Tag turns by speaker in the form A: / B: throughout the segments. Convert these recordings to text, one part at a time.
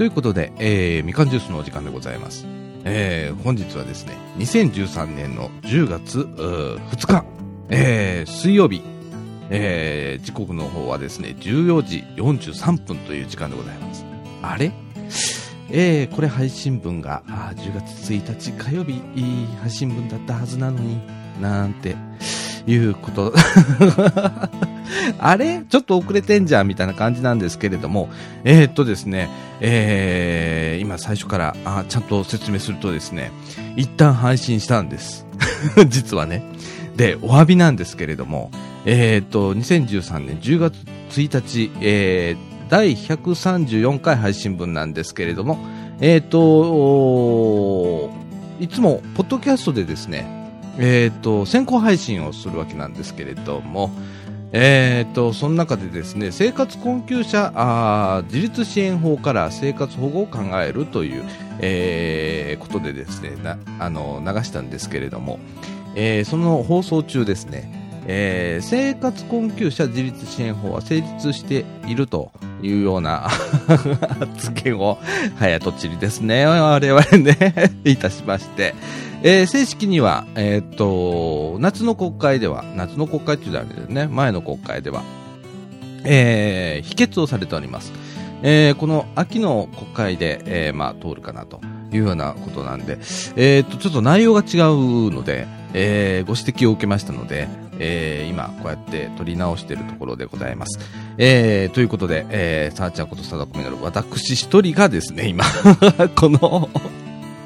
A: ということで、えー、みかんジュースのお時間でございます。えー、本日はですね、2013年の10月2日、えー、水曜日、えー、時刻の方はですね、14時43分という時間でございます。あれ？えー、これ配信分が、あ10月1日火曜日、配信分だったはずなのに、なんて、いうこと。あれ？ちょっと遅れてんじゃんみたいな感じなんですけれども、えー、っとですね、えー、今最初からあちゃんと説明するとですね、一旦配信したんです。実はね。で、お詫びなんですけれども、えー、っと、2013年10月1日、えー、第134回配信分なんですけれども、えー、っと、いつも、ポッドキャストでですね、えー、と、先行配信をするわけなんですけれども、えー、とその中でですね生活困窮者あ自立支援法から生活保護を考えるという、えー、ことでですねなあの流したんですけれども、えー、その放送中ですね、えー、生活困窮者自立支援法は成立しているというような発言を早とちりですね我々ね いたしまして、えー、正式には、えー、っと、夏の国会では、夏の国会っていうのはですね、前の国会では、えー、否決をされております。えー、この秋の国会で、えー、まあ、通るかなというようなことなんで、えー、っと、ちょっと内容が違うので、えー、ご指摘を受けましたので、えー、今、こうやって取り直しているところでございます。えー、ということで、えー、さあちゃんことさだこみのる、私一人がですね、今 この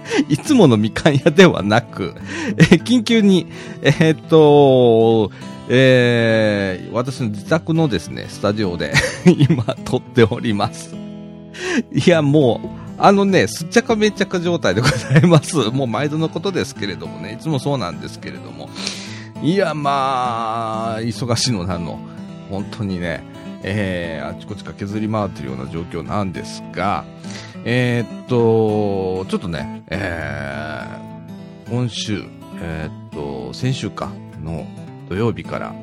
A: いつものみかん屋ではなく、えー、緊急に、えー、っと、えー、私の自宅のですね、スタジオで 今撮っております。いや、もう、あのね、すっちゃかめっちゃか状態でございます。もう毎度のことですけれどもね、いつもそうなんですけれども。いや、まあ、忙しいのなの。本当にね、えー、あちこち駆けずり回ってるような状況なんですが、えー、っと、ちょっとね、えー、今週、えー、っと、先週かの土曜日から、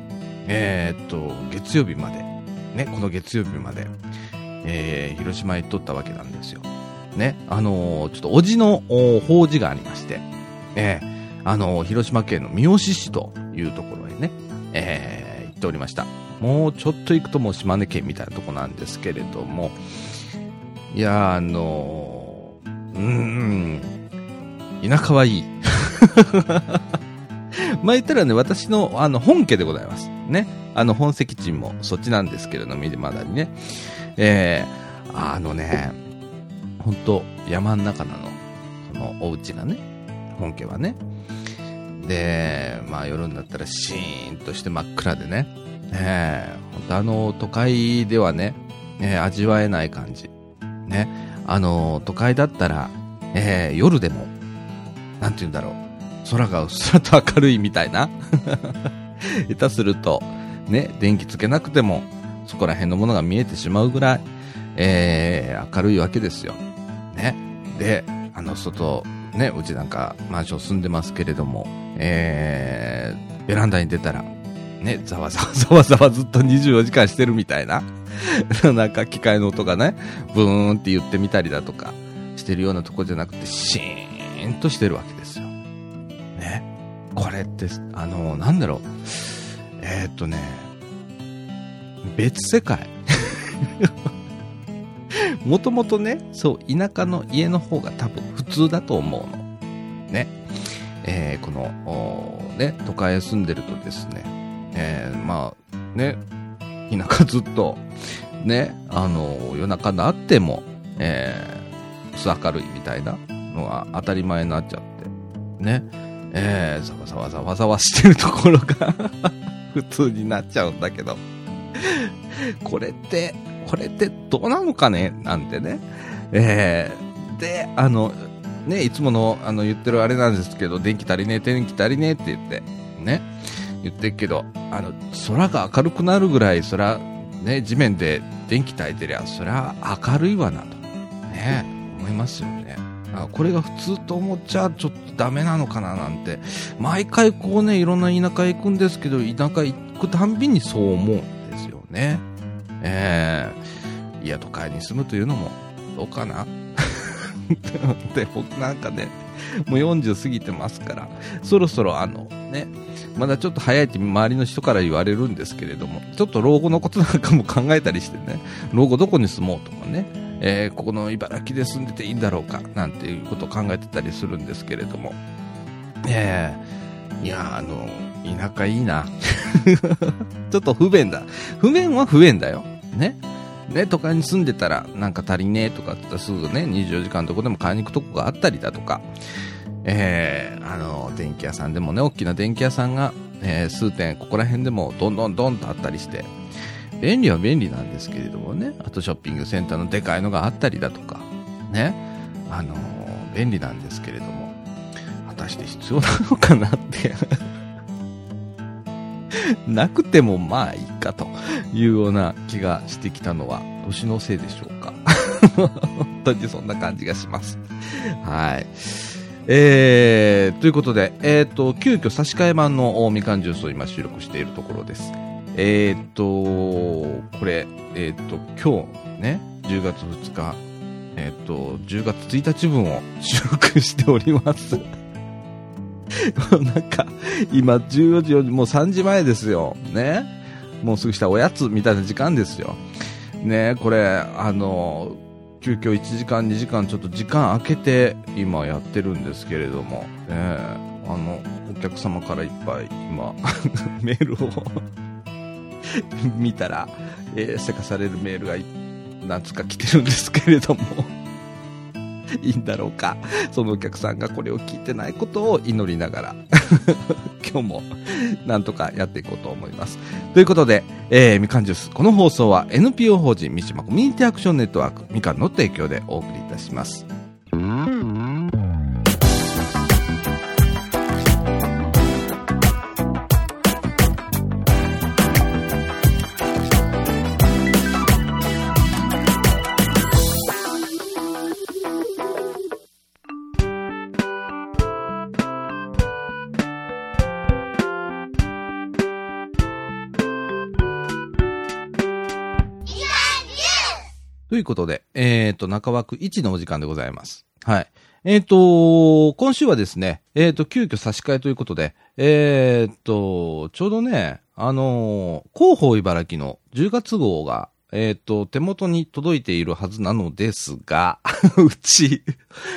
A: えー、っと、月曜日まで、ね、この月曜日まで、えー、広島へ行っとったわけなんですよ。ね、あのー、ちょっとおじの法事がありまして、えー、あのー、広島県の三好市というところへね、えー、行っておりました。もうちょっと行くともう島根県みたいなとこなんですけれども、いやあの、うーん、田舎はいい。まあ言ったらね、私のあの本家でございます。ね。あの本籍地もそっちなんですけれども、まだにね。えー、あのね、本当山ん中なの。そのお家がね。本家はね。で、まあ夜になったらシーンとして真っ暗でね。ねえ、本当あの都会ではね、えー、味わえない感じ。ね、あの、都会だったら、えー、夜でも、なんて言うんだろう、空がうっすらと明るいみたいな。下手すると、ね、電気つけなくても、そこら辺のものが見えてしまうぐらい、えー、明るいわけですよ。ね。で、あの、外、ね、うちなんかマンション住んでますけれども、えー、ベランダに出たら、ね、ざわざわざわざわずっと24時間してるみたいな。なんか機械の音がね、ブーンって言ってみたりだとかしてるようなとこじゃなくて、シーンとしてるわけですよ。ね。これって、あの、なんだろう。えー、っとね、別世界。もともとね、そう、田舎の家の方が多分普通だと思うの。ね。えー、この、ね、都会へ住んでるとですね、えー、まあ、ね、田舎ずっと、ね、あの、夜中になっても、えー、薄明るいみたいなのが当たり前になっちゃって、ね、えー、ざわざわざわざわしてるところが 普通になっちゃうんだけどこれって、これってどうなのかね？なんてね。えー、で、あの、ね、いつもの、あの、言ってるあれなんですけど、電気足りねえ、電気足りねえって言って、ね、言ってるけど、あの、空が明るくなるぐらい、そら、ね、地面で電気焚いてりゃ、そりゃ明るいわなと、ね、思いますよね。あこれが普通と思っちゃちょっとダメなのかななんて、毎回こうね、いろんな田舎へ行くんですけど、田舎行くたんびにそう思うんですよね。ええー、いや、都会に住むというのも、どうかな で、僕なんかね、もう40過ぎてますから、そろそろあの、ね、まだちょっと早いって周りの人から言われるんですけれども、ちょっと老後のことなんかも考えたりしてね、老後どこに住もうとかね、えー、ここの茨城で住んでていいんだろうか、なんていうことを考えてたりするんですけれども、えー、いやあの、田舎いいな。ちょっと不便だ。不便は不便だよ。ね。ね、都会に住んでたらなんか足りねえとかってすぐね、24時間どこでも買いに行くとこがあったりだとか、えー、あの、電気屋さんでもね、大きな電気屋さんが、えー、数店、ここら辺でもどんどんどんとあったりして、便利は便利なんですけれどもね、あとショッピングセンターのでかいのがあったりだとか、ね、あの、便利なんですけれども、果たして必要なのかなって。なくてもまあいいかというような気がしてきたのは、年のせいでしょうか。本当にそんな感じがします。はい。えー、ということで、えっ、ー、と、急遽差し替え版のみかんジュースを今収録しているところです。えっ、ー、と、これ、えっ、ー、と、今日ね、10月2日、えっ、と、10月1日分を収録しております。なんか、今14時、4時もう3時前ですよ。ね。もうすぐしたおやつみたいな時間ですよ。ね、これ、あの、急遽1時間2時間ちょっと時間空けて今やってるんですけれども、ね、あのお客様からいっぱい今 メールを見たら、えー、せかされるメールが何つか来てるんですけれども いいんだろうか。そのお客さんがこれを聞いてないことを祈りながら 今日もなんとかやっていこうと思います。ということで、えー、みかんジュース。この放送は NPO 法人三島コミュニティアクションネットワークみかんの提供でお送りいたします。ということで、えっ、ー、と、中枠1のお時間でございます。はい。えっ、ー、と、今週はですね、えっ、ー、と、急遽差し替えということで、えっ、と、ちょうどね、あの広報茨城の10月号が、えっ、と、手元に届いているはずなのですが、うち、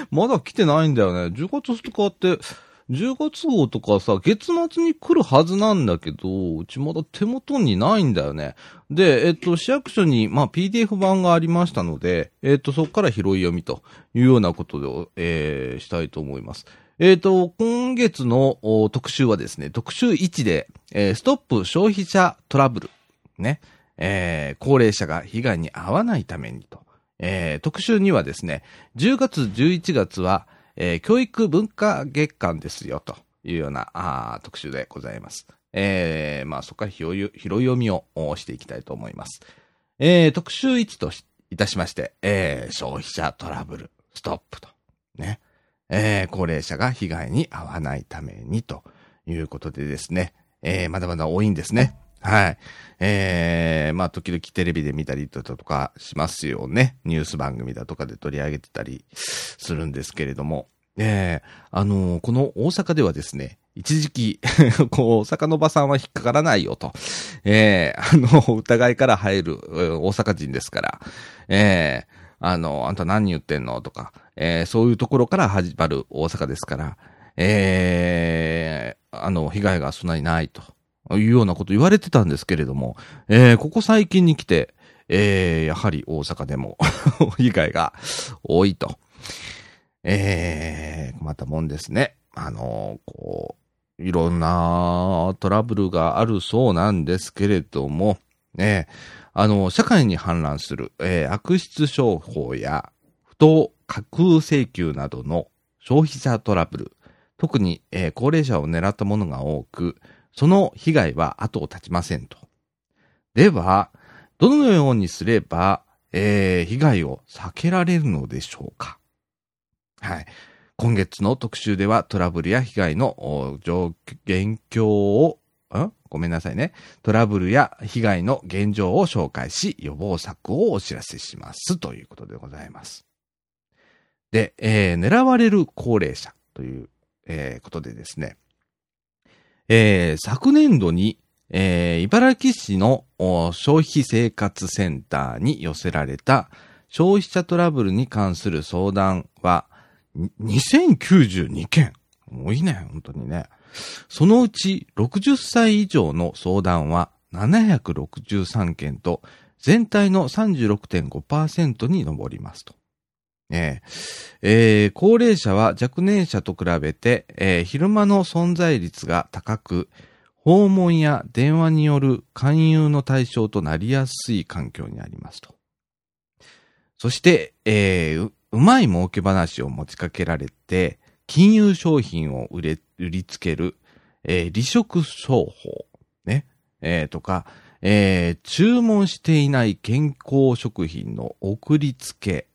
A: まだ来てないんだよね。10月2日って、10月号とかさ、月末に来るはずなんだけど、うちまだ手元にないんだよね。で、えっと、市役所に、まあ、PDF 版がありましたので、えっと、そこから拾い読みというようなことで、えー、したいと思います。えっ、と、今月の特集はですね、特集1で、えー、ストップ消費者トラブル。ね。えー、高齢者が被害に遭わないためにと。えー、特集2はですね、10月、11月は、えー、教育文化月間ですよ、というような、あ特集でございます。えー、まあ、そこから拾い読みをしていきたいと思います。えー、特集1といたしまして、えー、消費者トラブル、ストップと。ね。えー、高齢者が被害に遭わないためにということでですね、えー、まだまだ多いんですね。はい。えー、まあ、時々テレビで見たりだとかしますよね。ニュース番組だとかで取り上げてたりするんですけれども。えー、あのー、この大阪ではですね、一時期 こう、大阪の場さんは引っかからないよと。えー、あの、疑いから入る大阪人ですから、えー、あの、あんた何言ってんのとか、えー、そういうところから始まる大阪ですから、えー、あの、被害がそんなにないと。いうようなこと言われてたんですけれども、えー、ここ最近に来て、えー、やはり大阪でも 被害が多いと。えー、困ったもんですね。あのー、こう、いろんなトラブルがあるそうなんですけれども、ね、あの、社会に氾濫する、えー、悪質商法や不当架空請求などの消費者トラブル、特に、えー、高齢者を狙ったものが多く、その被害は後を絶ちませんと。では、どのようにすれば、えー、被害を避けられるのでしょうか？はい。今月の特集ではトラブルや被害の状現況を、んごめんなさいね。トラブルや被害の現状を紹介し、予防策をお知らせします。ということでございます。で、えー、狙われる高齢者という、えー、ことでですね、えー、昨年度に、えー、茨城市の消費生活センターに寄せられた消費者トラブルに関する相談は、2092件。多いね、本当にね。そのうち60歳以上の相談は763件と、全体の36.5%に上りますと。えーえー、高齢者は若年者と比べて、えー、昼間の存在率が高く、訪問や電話による勧誘の対象となりやすい環境にありますと。そして、えー、うまい儲け話を持ちかけられて、金融商品を売れ、売りつける、えー、離職商法、ね、えー、とか、えー、注文していない健康食品の送りつけ、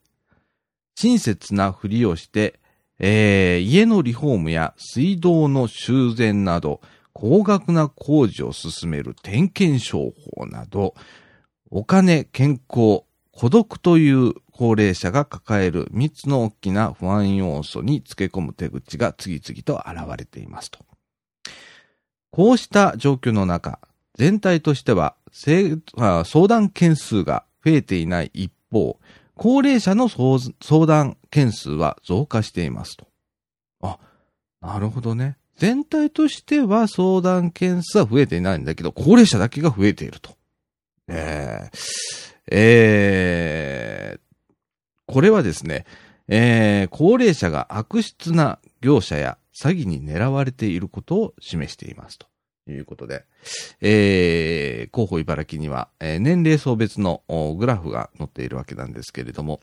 A: 親切なふりをして、えー、家のリフォームや水道の修繕など、高額な工事を進める点検商法など、お金、健康、孤独という高齢者が抱える3つの大きな不安要素につけ込む手口が次々と現れていますと。こうした状況の中、全体としては相談件数が増えていない一方、高齢者の相談件数は増加していますと。あ、なるほどね。全体としては相談件数は増えていないんだけど、高齢者だけが増えていると。えー、えー、これはですね、えー、高齢者が悪質な業者や詐欺に狙われていることを示していますと。いうことで、えー、広報茨城には、えー、年齢層別のグラフが載っているわけなんですけれども、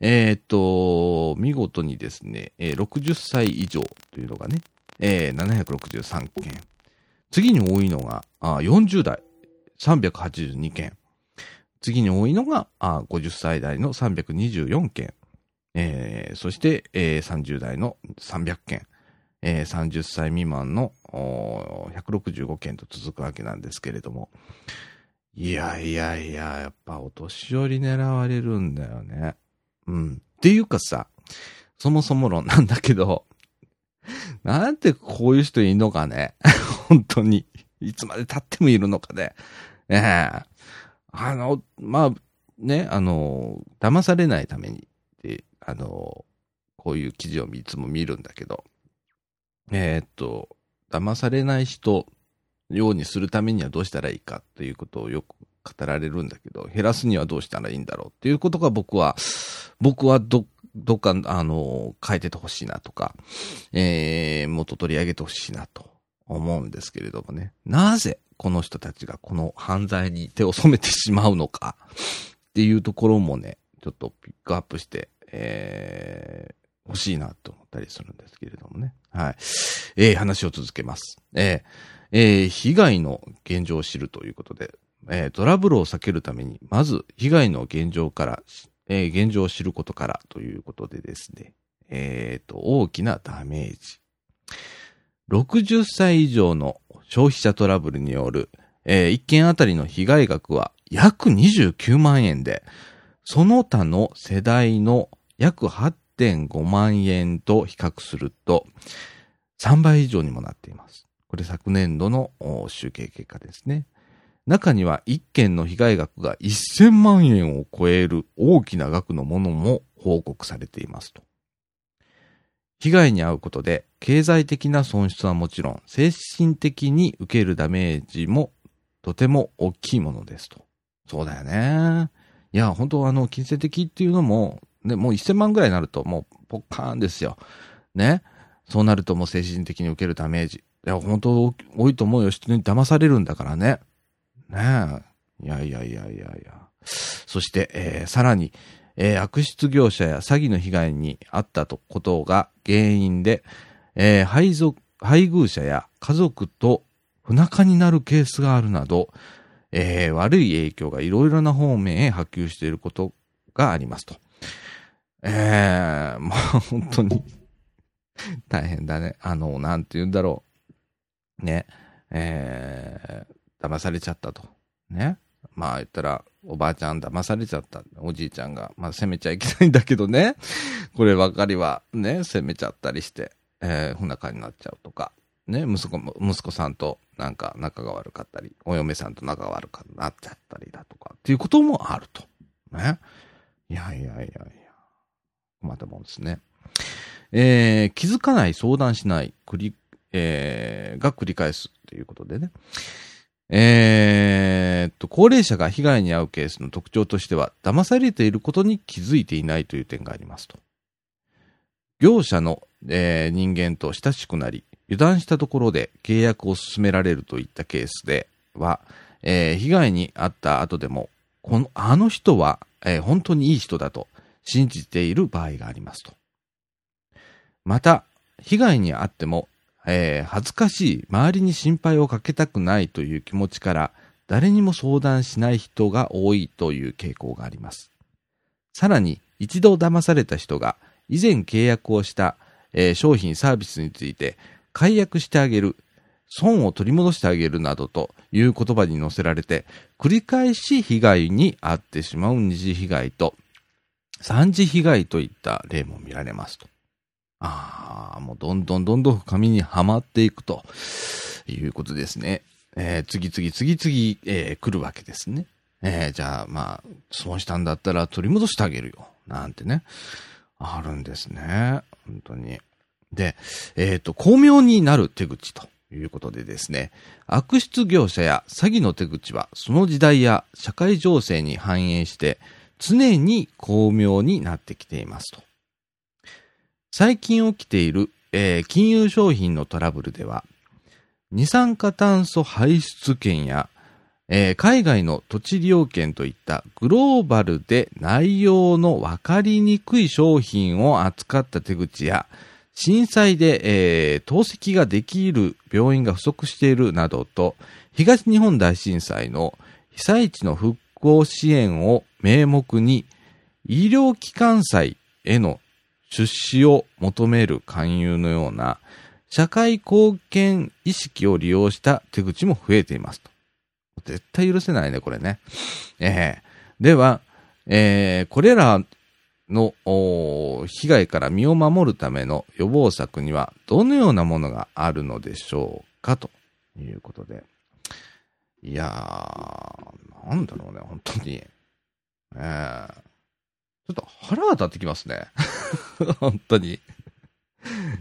A: えー、っと、見事にですね、えー、60歳以上というのがね、えー、763件。次に多いのが、あ40代、382件。次に多いのが、あ50歳代の324件。えー、そして、えー、30代の300件。えー、30歳未満の165件と続くわけなんですけれども。いやいやいや、やっぱお年寄り狙われるんだよね。うん。っていうかさ、そもそも論なんだけど、なんてこういう人いるのかね。本当に。いつまで経ってもいるのかね。ねえ。あの、まあ、ね、あの、騙されないためにって、あの、こういう記事をいつも見るんだけど、えー、っと、騙されない人ようにするためにはどうしたらいいかっていうことをよく語られるんだけど、減らすにはどうしたらいいんだろうっていうことが僕は、僕はど、どっか、あの、変えててほしいなとか、えー、もっと取り上げてほしいなと思うんですけれどもね。なぜこの人たちがこの犯罪に手を染めてしまうのかっていうところもね、ちょっとピックアップして、えー、欲しいなと思ったりするんですけれどもね。はい。えー、話を続けます。えー、えー、被害の現状を知るということで、えー、トラブルを避けるために、まず被害の現状から、えー、現状を知ることからということでですね、えー、と、大きなダメージ。60歳以上の消費者トラブルによる、えー、1件あたりの被害額は約29万円で、その他の世代の約8 1.5万円と比較すると、3倍以上にもなっています。これ昨年度の集計結果ですね。中には1件の被害額が1000万円を超える大きな額のものも報告されていますと。被害に遭うことで経済的な損失はもちろん精神的に受けるダメージもとても大きいものですと。そうだよね。いや、本当あの、金銭的っていうのもで、もう1000万ぐらいになるともうポッカーンですよ。ね。そうなるともう精神的に受けるダメージ。いや、本当多いと思うよ。人に騙されるんだからね。ねえ。いやいやいやいやいや。そして、えー、さらに、えー、悪質業者や詐欺の被害に遭ったとことが原因で、えー、配属、配偶者や家族と不仲になるケースがあるなど、えー、悪い影響がいろいろな方面へ波及していることがありますと。ええー、まあ 本当に大変だね。あの、なんて言うんだろう。ね。えー、騙されちゃったと。ね。まあ言ったら、おばあちゃん騙されちゃった。おじいちゃんが、まあ責めちゃいけないんだけどね。こればかりはね、責めちゃったりして、えー、不仲になっちゃうとか。ね、息子も、息子さんとなんか仲が悪かったり、お嫁さんと仲が悪くなっちゃったりだとか、っていうこともあると。ね。いやいやいやいや。困ったもんですね。えー、気づかない、相談しない、繰り、えー、が繰り返すということでね。えー、っと、高齢者が被害に遭うケースの特徴としては、騙されていることに気づいていないという点がありますと。業者の、えー、人間と親しくなり、油断したところで契約を進められるといったケースでは、えー、被害に遭った後でも、この、あの人は、えー、本当にいい人だと信じている場合がありますと。また、被害に遭ってもえー、恥ずかしい、周りに心配をかけたくないという気持ちから、誰にも相談しない人が多いという傾向があります。さらに、一度騙された人が、以前契約をした、えー、商品、サービスについて、解約してあげる、損を取り戻してあげるなどという言葉に載せられて、繰り返し被害に遭ってしまう二次被害と、三次被害といった例も見られますと。ああ、もうどんどんどんどん深みにはまっていくということですね。えー、次々次々、えー、来るわけですね。えー、じゃあ、まあ、損したんだったら取り戻してあげるよ。なんてね。あるんですね。本当に。で、えっ、と、巧妙になる手口ということでですね、悪質業者や詐欺の手口はその時代や社会情勢に反映して常に巧妙になってきていますと。最近起きている、えー、金融商品のトラブルでは、二酸化炭素排出権や、えー、海外の土地利用権といったグローバルで内容の分かりにくい商品を扱った手口や、震災で、えー、透析ができる病院が不足しているなどと、東日本大震災の被災地の復興支援を名目に、医療機関債への出資を求める勧誘のような社会貢献意識を利用した手口も増えていますと。絶対許せないね、これね。えー、では、えー、これらの被害から身を守るための予防策にはどのようなものがあるのでしょうかということで。いやー、なんだろうね、本当に。えー、ちょっと腹が立ってきますね。本当に。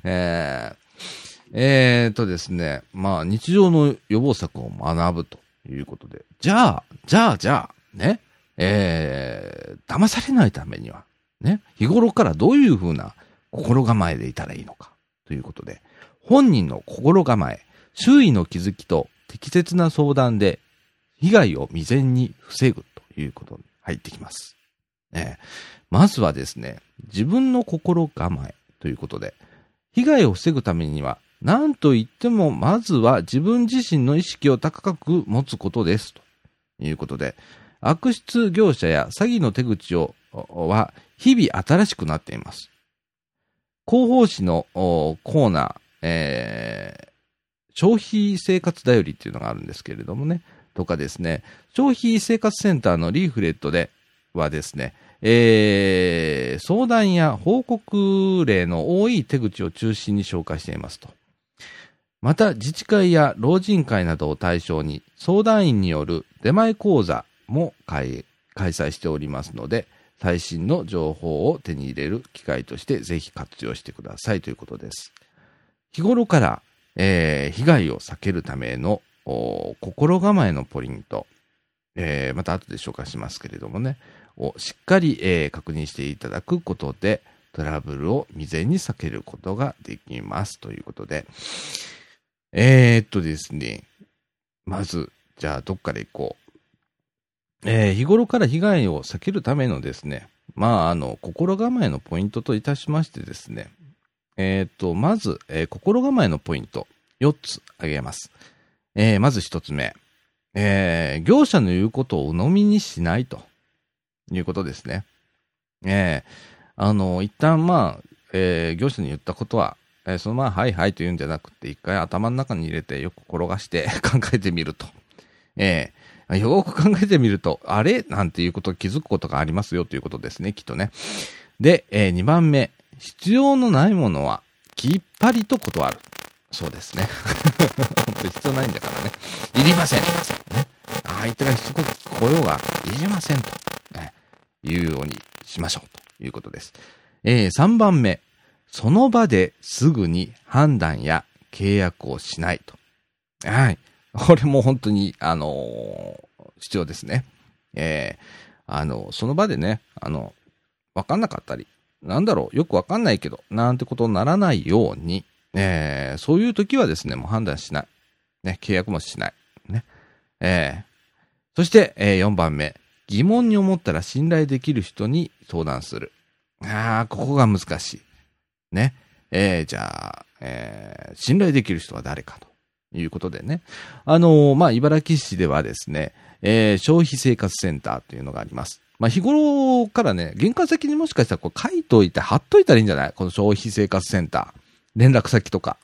A: えー、えーとですね、まあ日常の予防策を学ぶということで、じゃあ、じゃあ、じゃあ、ね、えー、騙されないためには、ね、日頃からどういうふうな心構えでいたらいいのかということで、本人の心構え、周囲の気づきと適切な相談で被害を未然に防ぐということに入ってきます。えまずはですね、自分の心構えということで、被害を防ぐためには、何と言っても、まずは自分自身の意識を高く持つことです。ということで、悪質業者や詐欺の手口をは日々新しくなっています。広報誌のコーナー、えー、消費生活だよりっていうのがあるんですけれどもね、とかですね、消費生活センターのリーフレットではですね、えー、相談や報告例の多い手口を中心に紹介していますと。また、自治会や老人会などを対象に相談員による出前講座も開催しておりますので、最新の情報を手に入れる機会としてぜひ活用してくださいということです。日頃から、えー、被害を避けるための心構えのポイント、えー、また後で紹介しますけれどもね、をしっかり、えー、確認していただくことで、トラブルを未然に避けることができますということで、えー、っとですね、まず、じゃあどっから行こう。えー、日頃から被害を避けるためのですね、まあ、あの、心構えのポイントといたしましてですね、えー、と、まず、えー、心構えのポイント、4つ挙げます。えー、まず1つ目、えー、業者の言うことを鵜呑みにしないと。いうことですね。え、あの、一旦まあ、えー、業者に言ったことは、え、そのままはいはいと言うんじゃなくて、一回頭の中に入れてよく転がして 考えてみると。えー、よく考えてみると、あれ？なんていうこと気づくことがありますよということですね、きっとね。で、え、2番目。必要のないものは、きっぱりと断る。そうですね。本当必要ないんだからね。いりません。ね、相手がしつこく来ようが、いりませんと、ね、いうようにしましょうということです。えー、3番目。その場ですぐに判断や契約をしないと。はい。これも本当に、あのー、必要ですね。えー、あの、その場でね、あの、わかんなかったり、なんだろう、よくわかんないけど、なんてことにならないように、えー、そういう時はですね、もう判断しない。ね、契約もしない。ね。えー、そして、えー、4番目。疑問に思ったら信頼できる人に相談する。ああ、ここが難しい。ね。えー、じゃあ、えー、信頼できる人は誰かということでね。あのー、まあ、茨城市ではですね、えー、消費生活センターというのがあります。まあ、日頃からね、玄関先にもしかしたらこう書いといて貼っといたらいいんじゃない？この消費生活センター。連絡先とか。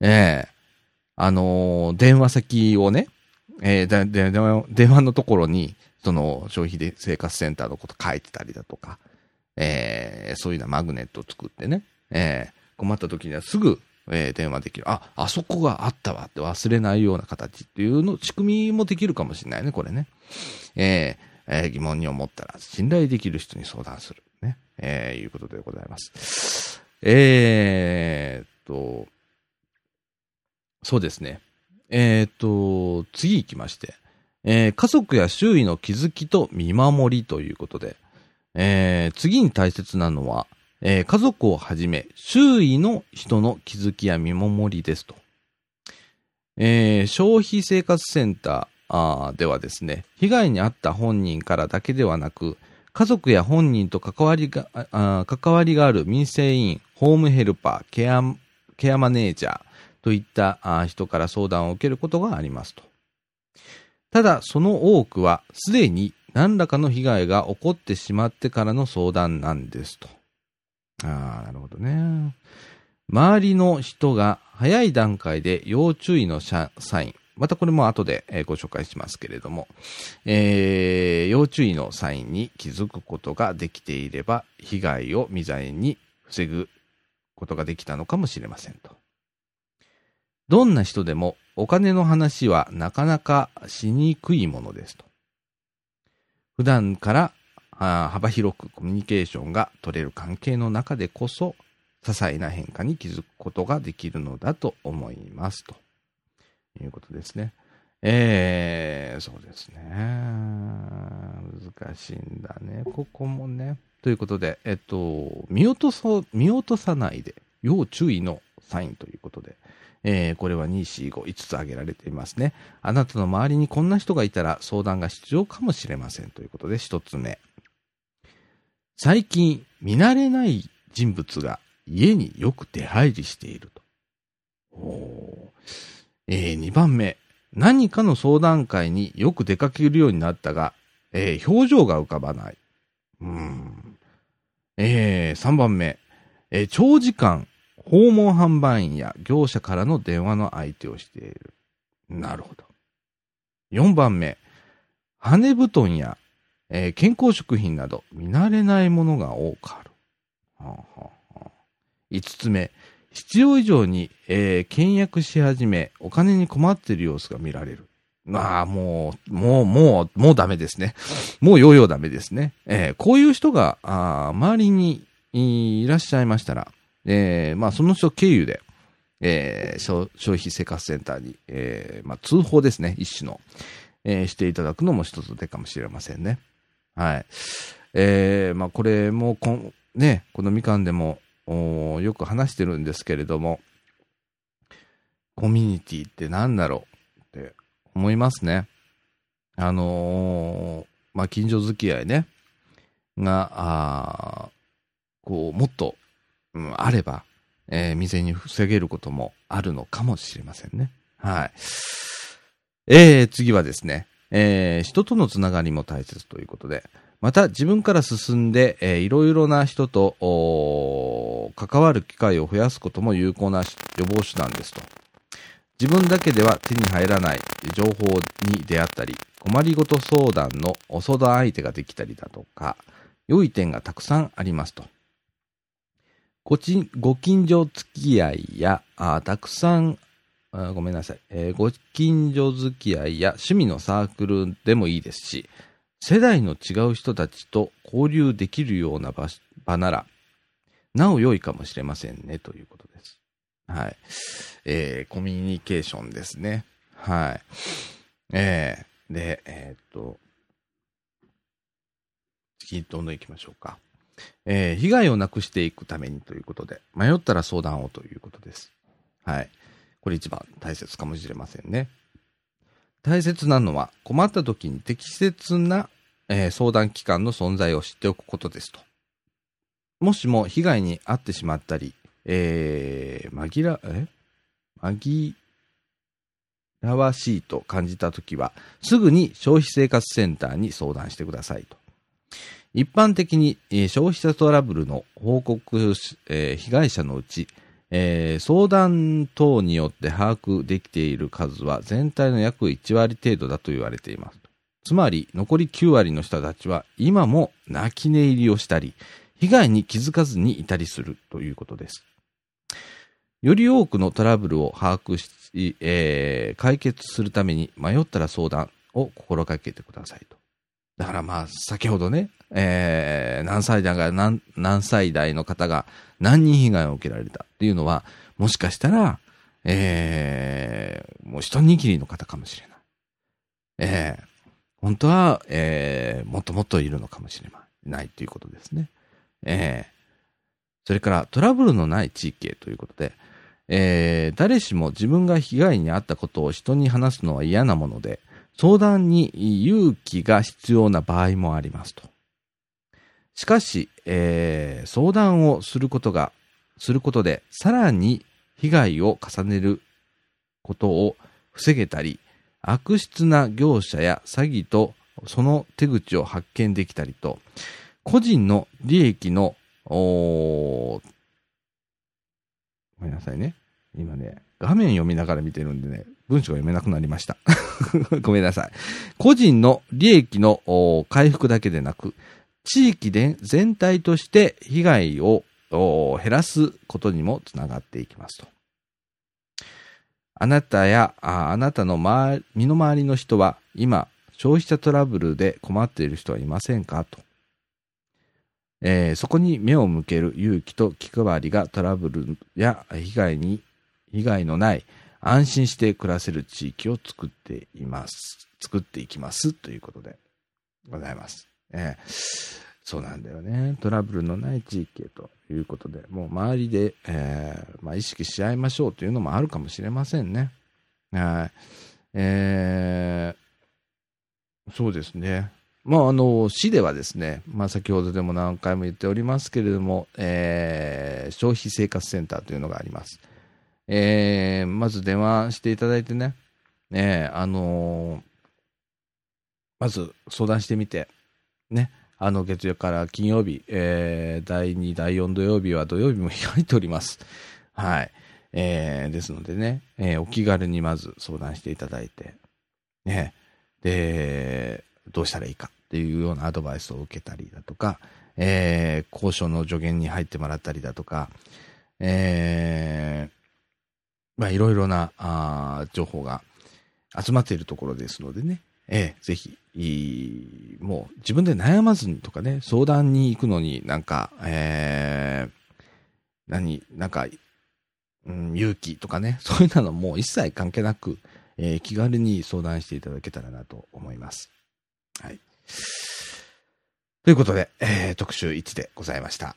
A: ええー、あのー、電話先をね、えー、で、電話のところに、その消費で生活センターのこと書いてたりだとか、えー、そういうようなマグネットを作ってね、えー、困った時にはすぐ、えー、電話できる。あ、あそこがあったわって忘れないような形っていうの、仕組みもできるかもしれないね、これね。えー、え、疑問に思ったら信頼できる人に相談する。ね。えー、いうことでございます。えー、っと、そうですね。えー、っと、次行きまして、えー、家族や周囲の気づきと見守りということで、えー、次に大切なのは、えー、家族をはじめ、周囲の人の気づきや見守りですと。えー、消費生活センターーではですね、被害に遭った本人からだけではなく、家族や本人と関わりが、あ関わりがある民生委員、ホームヘルパー、ケア、ケアマネージャーといったあ人から相談を受けることがありますと。ただ、その多くはすでに何らかの被害が起こってしまってからの相談なんですと。ああ、なるほどね。周りの人が早い段階で要注意のサイン。またこれも後でご紹介しますけれども、えー、要注意のサインに気づくことができていれば、被害を未然に防ぐことができたのかもしれませんと。どんな人でもお金の話はなかなかしにくいものですと。普段から幅広くコミュニケーションが取れる関係の中でこそ、些細な変化に気づくことができるのだと思います。ということですね。えー、そうですね。難しいんだね。ここもね。ということで、えっと、見落とそ、見落とさないで、要注意のサインということで、えー、これは2、4、5、5つ挙げられていますね。あなたの周りにこんな人がいたら相談が必要かもしれませんということで、1つ目。最近、見慣れない人物が家によく出入りしていると。おえー、2番目。何かの相談会によく出かけるようになったが、えー、表情が浮かばない。うん。えー、3番目。えー、長時間訪問販売員や業者からの電話の相手をしている。なるほど。4番目、羽布団や、えー、健康食品など見慣れないものが多くある。はあはあ、5つ目、必要以上に、えー、倹約し始め、お金に困っている様子が見られる。まあ、もう、もう、もう、もうダメですね。もうヨーヨーダメですね。えー、こういう人が、あ周りにいらっしゃいましたら、えー、まあ、その人経由で、えー、消費生活センターに、えー、まあ、通報ですね、一種の、えー、していただくのも一つ手かもしれませんね。はい。えー、まあ、これもこん、ね、このみかんでも、よく話してるんですけれども、コミュニティって何だろうって思いますね。あのー、まあ、近所付き合いね、が、あこう、もっとうん、あれば、えー、未然に防げることもあるのかもしれませんね。はい。えー、次はですね、えー、人とのつながりも大切ということで、また自分から進んで、えー、いろいろな人と関わる機会を増やすことも有効な予防手段ですと。自分だけでは手に入らない情報に出会ったり、困りごと相談のお相談相手ができたりだとか、良い点がたくさんありますと。ごちご近所付き合いや、あたくさんあ、ごめんなさい、えー、ご近所付き合いや趣味のサークルでもいいですし、世代の違う人たちと交流できるような場場なら、なお良いかもしれませんね、ということです。はい。えー、コミュニケーションですね。はい。えー、で、えー、っと、次、どんどん行きましょうか。えー、被害をなくしていくためにということで、迷ったら相談をということです。はい。これ一番大切かもしれませんね。大切なのは困った時に適切な、えー、相談機関の存在を知っておくことですと。もしも被害に遭ってしまったり、えー、紛ら、え？紛らわしいと感じたときは、すぐに消費生活センターに相談してくださいと。一般的に、え、消費者トラブルの報告、えー、被害者のうち、えー、相談等によって把握できている数は全体の約1割程度だと言われています。つまり、残り9割の人たちは今も泣き寝入りをしたり、被害に気づかずにいたりするということです。より多くのトラブルを把握し、えー、解決するために迷ったら相談を心がけてくださいと。だからまあ、先ほどね、えー、何歳代が何、何歳代の方が何人被害を受けられたっていうのは、もしかしたら、えー、もう一握りの方かもしれない。えー、本当は、えー、もっともっといるのかもしれないということですね。えー、それからトラブルのない地域へということで、えー、誰しも自分が被害に遭ったことを人に話すのは嫌なもので、相談に勇気が必要な場合もありますと。しかし、えー、相談をすることが、することで、さらに被害を重ねることを防げたり、悪質な業者や詐欺とその手口を発見できたりと、個人の利益の、おごめんなさいね。今ね、画面読みながら見てるんでね、文章が読めなくなりました。ごめんなさい。個人の利益の回復だけでなく、地域で全体として被害を減らすことにもつながっていきますと。あなたやあなたの周身の回りの人は今消費者トラブルで困っている人はいませんかと。えー、そこに目を向ける勇気と気配りがトラブルや被害に、被害のない安心して暮らせる地域を作っています。作っていきますということでございます。えー、そうなんだよね。トラブルのない地域へということで、もう周りで、えー、まあ、意識し合いましょうというのもあるかもしれませんね。はい。えー、そうですね。まあ、あの、市ではですね、まあ、先ほどでも何回も言っておりますけれども、えー、消費生活センターというのがあります。えー、まず電話していただいてね、ねあの、まず相談してみて、ね、あの月曜から金曜日、えー、第2、第4土曜日は土曜日も開いております。はい。えー、ですのでね、えー、お気軽にまず相談していただいて、ね、で、どうしたらいいかっていうようなアドバイスを受けたりだとか、えー、交渉の助言に入ってもらったりだとか、えー、まあいろいろなあ情報が集まっているところですのでね、えー、ぜひ、いもう自分で悩まずにとかね、相談に行くのになんか、えー、何、なんか、うん、勇気とかね、そういうのもう一切関係なく、えー、気軽に相談していただけたらなと思います。はい。ということで、えー、特集1でございました。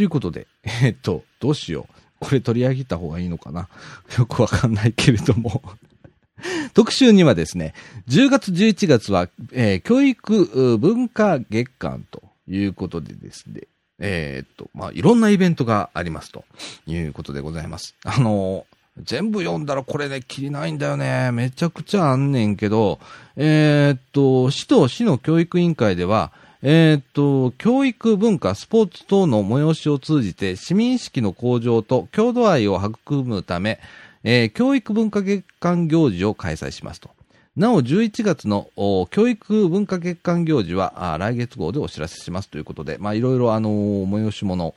A: ということで、えっと、どうしよう。これ取り上げた方がいいのかな よくわかんないけれども 特集にはですね、10月11月は、えー、教育文化月間ということでですね、えー、っと、まあ、いろんなイベントがありますということでございます。あのー、全部読んだらこれね、きりないんだよね。めちゃくちゃあんねんけど、えー、っと、市と市の教育委員会では、え、っと、教育、文化、スポーツ等の催しを通じて市民意識の向上と郷土愛を育むため、えー、教育文化月間行事を開催しますと。なお、11月の教育文化月間行事は来月号でお知らせしますということで、まあ、いろいろあの催し物、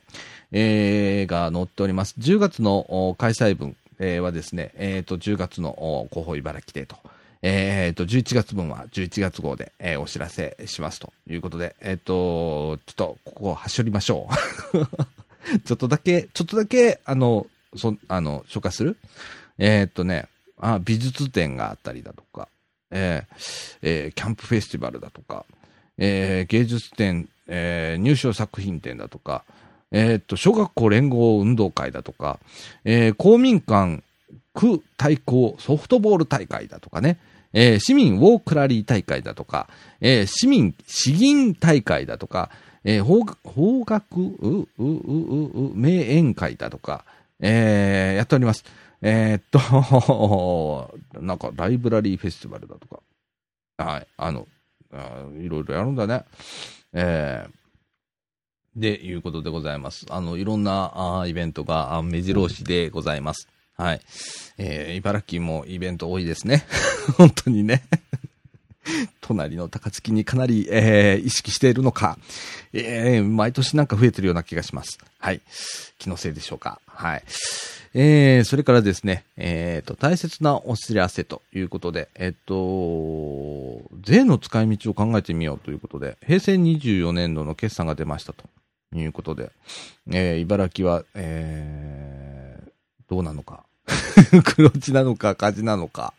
A: えー、が載っております。10月の開催分、えー、はですね、えっ、ー、と、10月の広報茨城でと。えっ、と、11月分は11月号で、えー、お知らせしますということで、えっ、と、ちょっと、ここをはしょりましょう。ちょっとだけ、ちょっとだけ、あの、そ、あの、紹介する？えっとね、あ、美術展があったりだとか、えーえ、キャンプフェスティバルだとか、えー、芸術展、えー、入賞作品展だとか、えー、っと、小学校連合運動会だとか、えー、公民館区対抗ソフトボール大会だとかね、えー、市民ウォークラリー大会だとか、えー、市民詩吟大会だとか、えー、法法学う、う、う、う、名演会だとか、えー、やっております。えー、っと、なんかライブラリーフェスティバルだとか、はい、あの、いろいろやるんだね。えー、で、いうことでございます。あの、いろんなあイベントが目白押しでございます。はい。えー、茨城もイベント多いですね。本当にね。隣の高槻にかなり、えー、意識しているのか、えー、毎年なんか増えてるような気がします。はい。気のせいでしょうか。はい。えー、それからですね、えっ、ー、と、大切なお知らせということで、えっ、ー、と、税の使い道を考えてみようということで、平成24年度の決算が出ましたということで、えー、茨城は、えー、どうなのか。黒字なのか赤字なのか。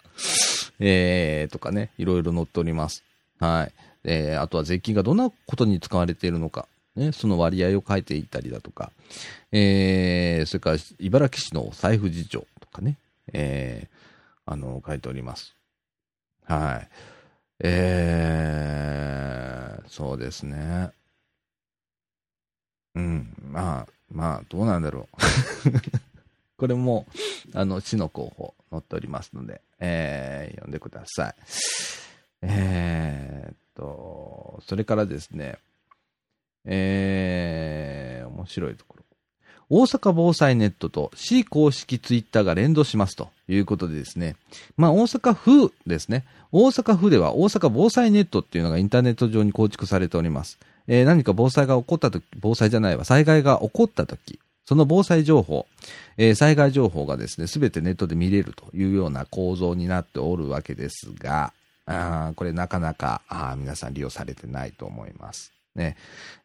A: えー、とかね、いろいろ載っております。はい。えー、あとは税金がどんなことに使われているのか。ね、その割合を書いていたりだとか、えー、それから茨城市の財布事情とかね、えー、あの、書いております。はい。えー、そうですね。うん、まあ、まあ、どうなんだろう。これも、あの、市の候補載っておりますので、えー、読んでください。えー、っと、それからですね、えー、面白いところ。大阪防災ネットと市公式ツイッターが連動しますということでですね。まあ大阪府ですね。大阪府では大阪防災ネットっていうのがインターネット上に構築されております。えー、何か防災が起こったとき、防災じゃないわ、災害が起こったとき、その防災情報、えー、災害情報がですね、すべてネットで見れるというような構造になっておるわけですが、あこれなかなかあ皆さん利用されてないと思います。ね。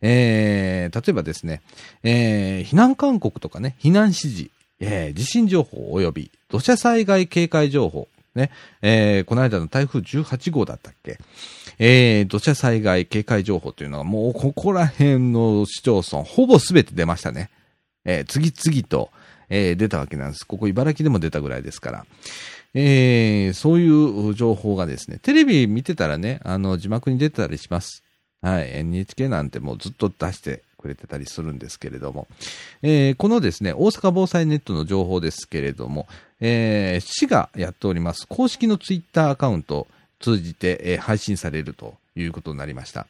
A: えー、例えばですね、えー、避難勧告とかね、避難指示、えー、地震情報及び土砂災害警戒情報、ね、えー、この間の台風18号だったっけえー、土砂災害警戒情報というのはもうここら辺の市町村ほぼすべて出ましたね。えー、次々と、えー、出たわけなんです。ここ茨城でも出たぐらいですから。えー、そういう情報がですね、テレビ見てたらね、あの、字幕に出てたりします。はい。NHK なんてもうずっと出してくれてたりするんですけれども、えー、このですね、大阪防災ネットの情報ですけれども、えー、市がやっております公式のツイッターアカウントを通じて、えー、配信されるということになりました。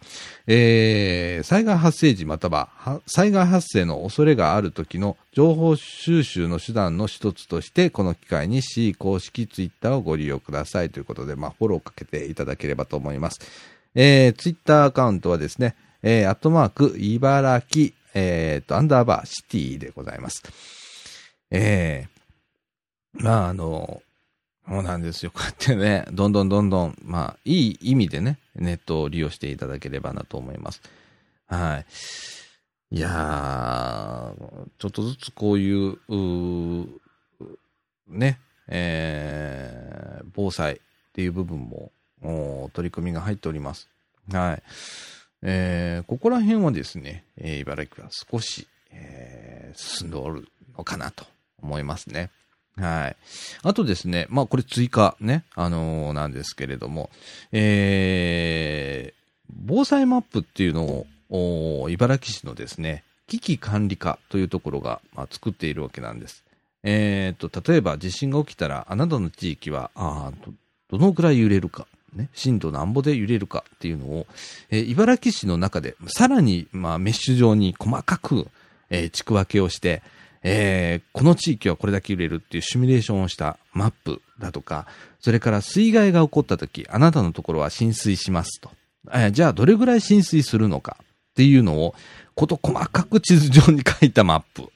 A: えー、災害発生時または災害発生の恐れがある時の情報収集の手段の一つとして、この機会に C 公式ツイッターをご利用くださいということで、まあ、フォローをかけていただければと思います。えー、ツイッターアカウントはですね、えー、アットマーク、茨城、えー、と、アンダーバー、シティでございます。えー、まあ、あの、そうなんですよ。こうやってね、どんどんどんどん、まあ、いい意味でね、ネットを利用していただければなと思います。はい。いやー、ちょっとずつこういう、うね、えー、防災っていう部分も、取り組みが入っております。はい。えー、ここら辺はですね、えー、茨城は少し、えー、進んでおるのかなと思いますね。はい。あとですね、まあこれ追加ね、あのーなんですけれども、えー、防災マップっていうのを、茨城市のですね、危機管理課というところが、まあ、作っているわけなんです。えー、と、例えば地震が起きたら、あなたの地域は、あーどのくらい揺れるか、ね、震度なんぼで揺れるかっていうのを、えー茨城市の中で、さらに、まあ、メッシュ状に細かく、えー地区分けをして、えーこの地域はこれだけ揺れるっていうシミュレーションをしたマップだとか、それから水害が起こった時、あなたのところは浸水しますと。えーじゃあどれぐらい浸水するのかっていうのを、こと細かく地図上に書いたマップ。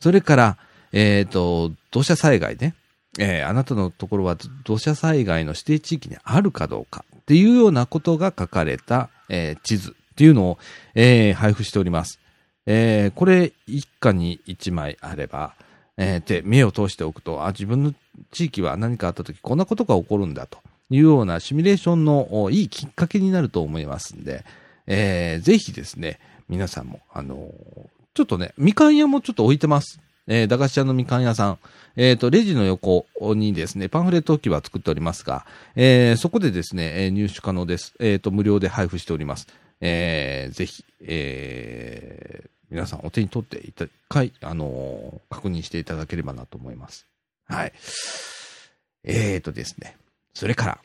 A: それから、えっ、と、土砂災害ね。えーあなたのところは土砂災害の指定地域にあるかどうかっていうようなことが書かれた、えー地図っていうのを、えー配布しております。えーこれ一家に一枚あれば、えーで、目を通しておくと、あ、自分の地域は何かあった時こんなことが起こるんだというようなシミュレーションのいいきっかけになると思いますんで、えーぜひですね、皆さんも、あのーちょっとね、みかん屋もちょっと置いてます。えー駄菓子屋のみかん屋さん。えっ、と、レジの横にですね、パンフレット置き場作っておりますが、えーそこでですね、入手可能です。えっ、と、無料で配布しております。えーぜひ、えー皆さんお手に取って一回、あのー確認していただければなと思います。はい。えーとですね、それから、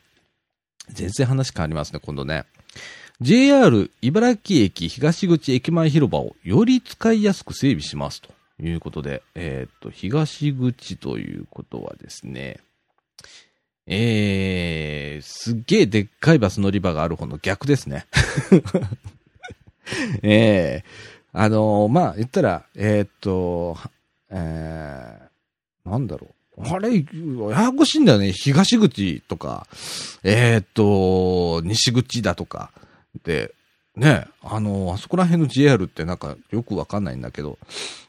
A: 全然話変わりますね、今度ね。JR 茨城駅東口駅前広場をより使いやすく整備しますということで、えっ、と、東口ということはですね、えー、すっげえでっかいバス乗り場がある方の逆ですね。ええあのーまあ、言ったら、えーっと、えー、なんだろう。あれ、ややこしいんだよね。東口とか、えーっと、西口だとか。で、ね、あのあそこら辺の JR ってなんかよくわかんないんだけど、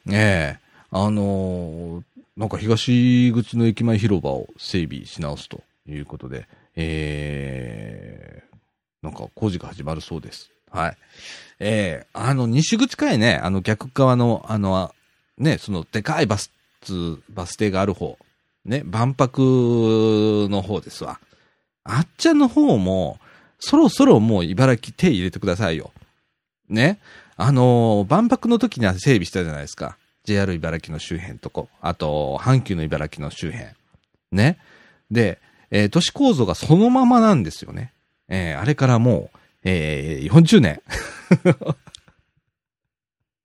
A: ね、あのなんか東口の駅前広場を整備し直すということで、えー、なんか工事が始まるそうです。はい。えー、あの、西口かいね、あの逆側の、あの、ね、そのでかいバス、バス停がある方、ね、万博の方ですわ。あっちゃんの方も、そろそろもう茨城手入れてくださいよ。ね。あのー万博の時には整備したじゃないですか。JR 茨城の周辺とこ。あと、阪急の茨城の周辺。ね。で、えー都市構造がそのままなんですよね。えーあれからもう、えー40年。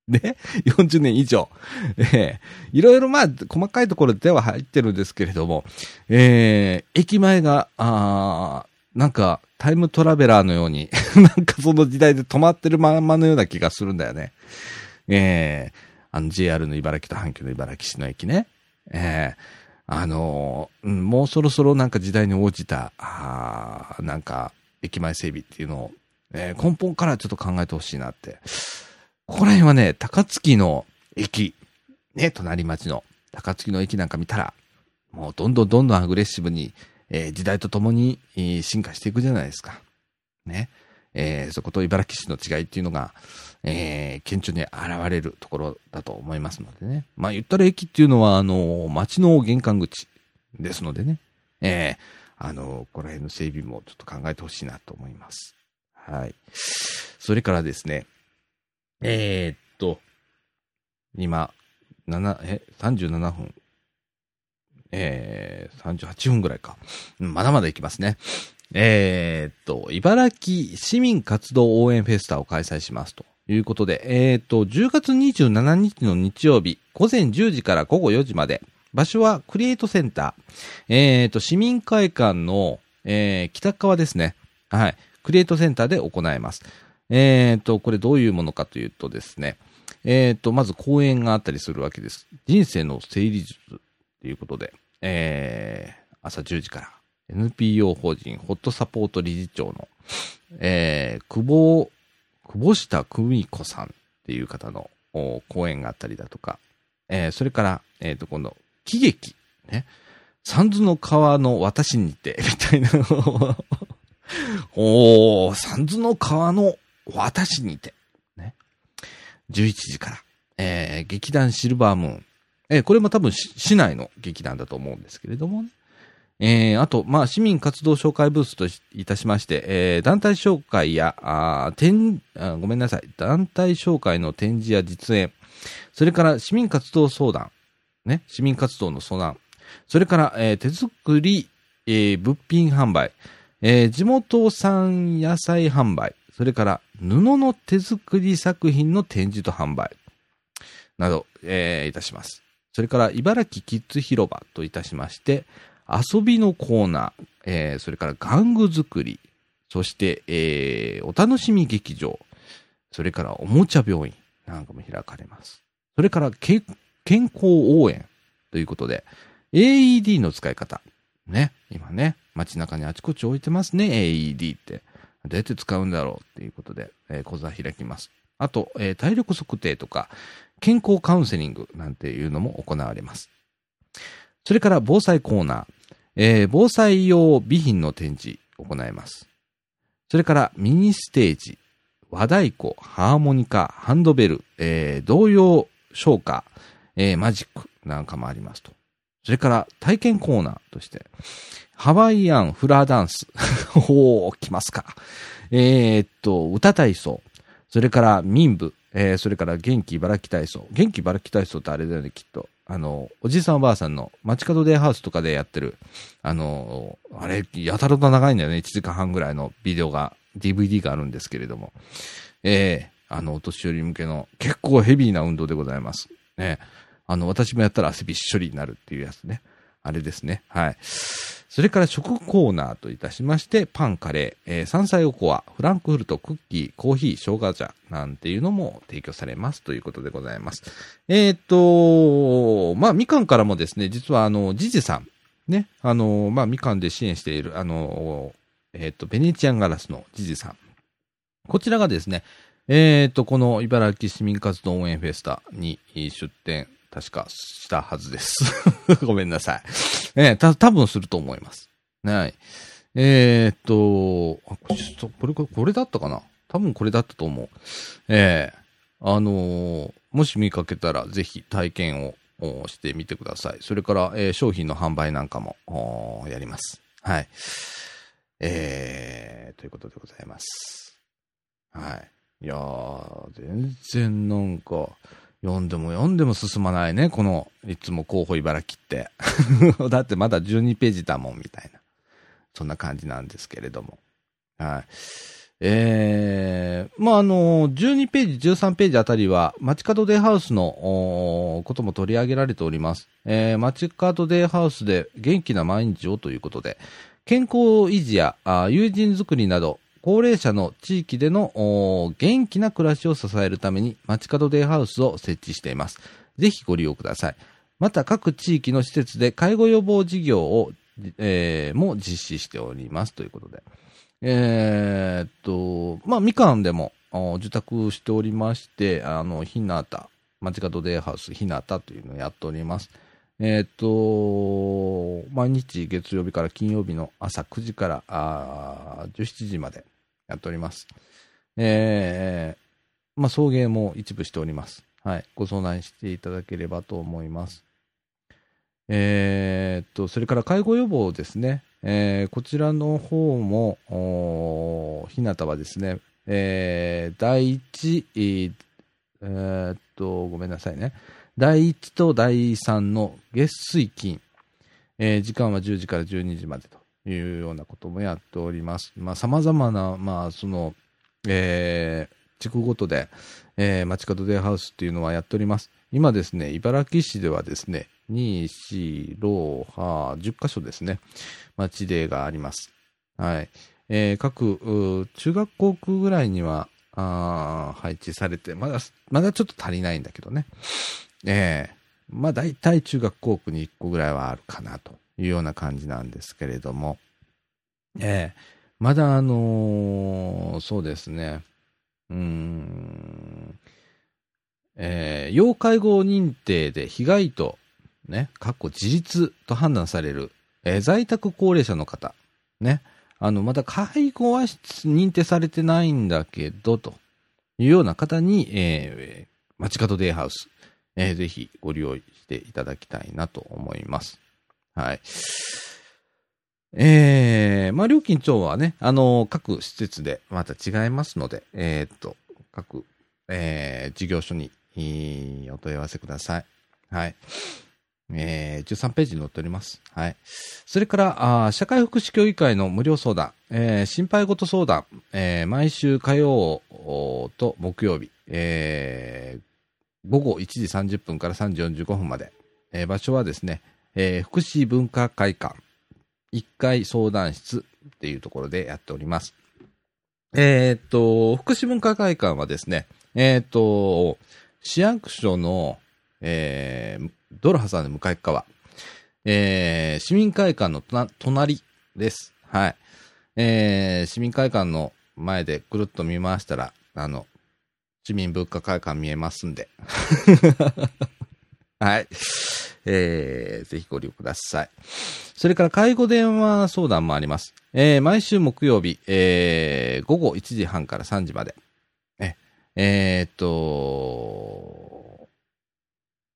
A: ね ?40 年 以上。えーいろいろまあ、細かいところでは入ってるんですけれども、えー駅前が、あなんか、タイムトラベラーのように、なんかその時代で止まってるまんまのような気がするんだよね。えーあの JR の茨城と阪急の茨城市の駅ね。えーあのーうんもうそろそろなんか時代に応じた、あーなんか、駅前整備っていうのを、えー根本からちょっと考えてほしいなって。ここら辺はね、高槻の駅、ね、隣町の高槻の駅なんか見たら、もうどんどんどんどんアグレッシブに、えー時代とともに、えー進化していくじゃないですか。ね。えーそこと茨城市の違いっていうのが、えー顕著に現れるところだと思いますのでね。まあ言ったら駅っていうのは、あの、町の玄関口ですのでね。えーあの、この辺の整備もちょっと考えてほしいなと思います。はい。それからですね、えーっと、今、7、え、37分、えー、38分ぐらいか。まだまだいきますね。えーっと、茨城市民活動応援フェスタを開催しますということで、えーっと、10月27日の日曜日、午前10時から午後4時まで、場所はクリエイトセンター、えーっと、市民会館の、えー北側ですね。はい。クリエイトセンターで行います。えーと、これどういうものかというとですね、えーと、まず講演があったりするわけです。人生の整理術ということで、えー、朝10時から、NPO 法人ホットサポート理事長の、えー、久保、久保下久美子さんっていう方の講演があったりだとか、えー、それから、えっ、と、今度、喜劇、ね、三途の川の私にて、みたいなおー、三途の川の私にて、ね、11時から、えー、劇団シルバームーン、えー、これも多分市内の劇団だと思うんですけれどもね。えー、あと、まあ、市民活動紹介ブースといたしまして、えー、団体紹介や、あ展ごめんなさい、団体紹介の展示や実演、それから市民活動相談、ね、市民活動の相談、それから、えー、手作り、えー、物品販売、えー、地元産野菜販売、それから布の手作り作品の展示と販売、など、えー、いたします。それから、茨城キッズ広場といたしまして、遊びのコーナー、えー、それから玩具作り、そして、えー、お楽しみ劇場、それからおもちゃ病院なんかも開かれます。それから健康応援ということで、AED の使い方。ね、今ね、街中にあちこち置いてますね、AED って。どうやって使うんだろうっていうことで、えー、講座開きます。あと、えー、体力測定とか、健康カウンセリングなんていうのも行われます。それから防災コーナー、えー、防災用備品の展示行います。それからミニステージ、和太鼓、ハーモニカ、ハンドベル、えー、童謡消化、えー、マジックなんかもありますと。それから体験コーナーとして、ハワイアンフラダンス。おー、来ますか。えー、っと、歌体操。それから民部。えー、それから元気茨城体操。元気茨城体操ってあれだよね、きっと。あの、おじいさんおばあさんの街角デイハウスとかでやってる、あの、あれ、やたらと長いんだよね。1時間半ぐらいのビデオが、DVD があるんですけれども。ええー、あの、お年寄り向けの結構ヘビーな運動でございます。ね。あの、私もやったら汗びっしょりになるっていうやつね。あれですね。はい。それから食コーナーといたしまして、パン、カレー、えー、山菜おこわ、フランクフルト、クッキー、コーヒー、生姜茶なんていうのも提供されますということでございます。えっ、と、まあ、みかんからもですね、実はあの、ジジさん、ね、あの、まあ、みかんで支援している、あの、えっ、と、ベネチアンガラスのジジさん。こちらがですね、えっ、と、この茨城市民活動応援フェスタに出展確かしたはずです。ごめんなさい。えー、た、多分すると思います。はい。えー、っと、あ、これ、これだったかな？多分これだったと思う。えー、あのー、もし見かけたらぜひ体験をしてみてください。それから、えー、商品の販売なんかもやります。はい。えー、ということでございます。はい。いやー、全然なんか、読んでも読んでも進まないね、この、いつも候補茨城って。だってまだ12ページだもん、みたいな。そんな感じなんですけれども。はい。えー、まあ、あの、12ページ、13ページあたりは、街角デイハウスのことも取り上げられております。えー、街角デイハウスで元気な毎日をということで、健康維持や友人作りなど、高齢者の地域での元気な暮らしを支えるために街角デイハウスを設置しています。ぜひご利用ください。また各地域の施設で介護予防事業を、えー、も実施しておりますということで。えー、っと、まあ、みかんでも受託しておりまして、あの、ひなた、街角デイハウスひなたというのをやっております。えっ、と、毎日月曜日から金曜日の朝9時からあ17時までやっております。えー、まあ、送迎も一部しております。はい。ご相談していただければと思います。えー、っと、それから介護予防ですね。えー、こちらの方も、ひなたはですね、えー、第一、えー、っと、ごめんなさいね。第1と第3の月水金、えー、時間は10時から12時までというようなこともやっております。まあ、様々な、まあ、その、えー、地区ごとで、えー、街角デイハウスっていうのはやっております。今ですね、茨城市ではですね、2、4、6、8、10箇所ですね、街デイがあります。はい。えー、各、中学校区ぐらいには、あ配置されて、まだ、まだちょっと足りないんだけどね。ええまあ大体中学校区に1個ぐらいはあるかなというような感じなんですけれども、ええ。まだあのー、そうですね、うん、えー、要介護認定で被害と、ね、かっこ自立と判断される、え、在宅高齢者の方、ね、あの、まだ介護は認定されてないんだけど、というような方に、えー、街角デイハウス、えー、ぜひご利用していただきたいなと思います。はい。えー、まあ、料金等はね、あのー、各施設でまた違いますので、えー、っと、各、えー、事業所にお問い合わせください。はい。えー、13ページに載っております。はい。それから、あ社会福祉協議会の無料相談、えー、心配事相談、えー、毎週火曜と木曜日、えー、午後1時30分から3時45分まで、えー、場所はですね、えー、福祉文化会館、1階相談室っていうところでやっております。えー、っと、福祉文化会館はですね、えー、っと、市役所の、えー、ドル挟んで向かい側。えー、市民会館の隣です。はい。えー、市民会館の前でぐるっと見回したら、あの、市民文化会館見えますんで。はい。えー、ぜひご利用ください。それから介護電話相談もあります。えー、毎週木曜日、えー、午後1時半から3時まで。え、ー、っと、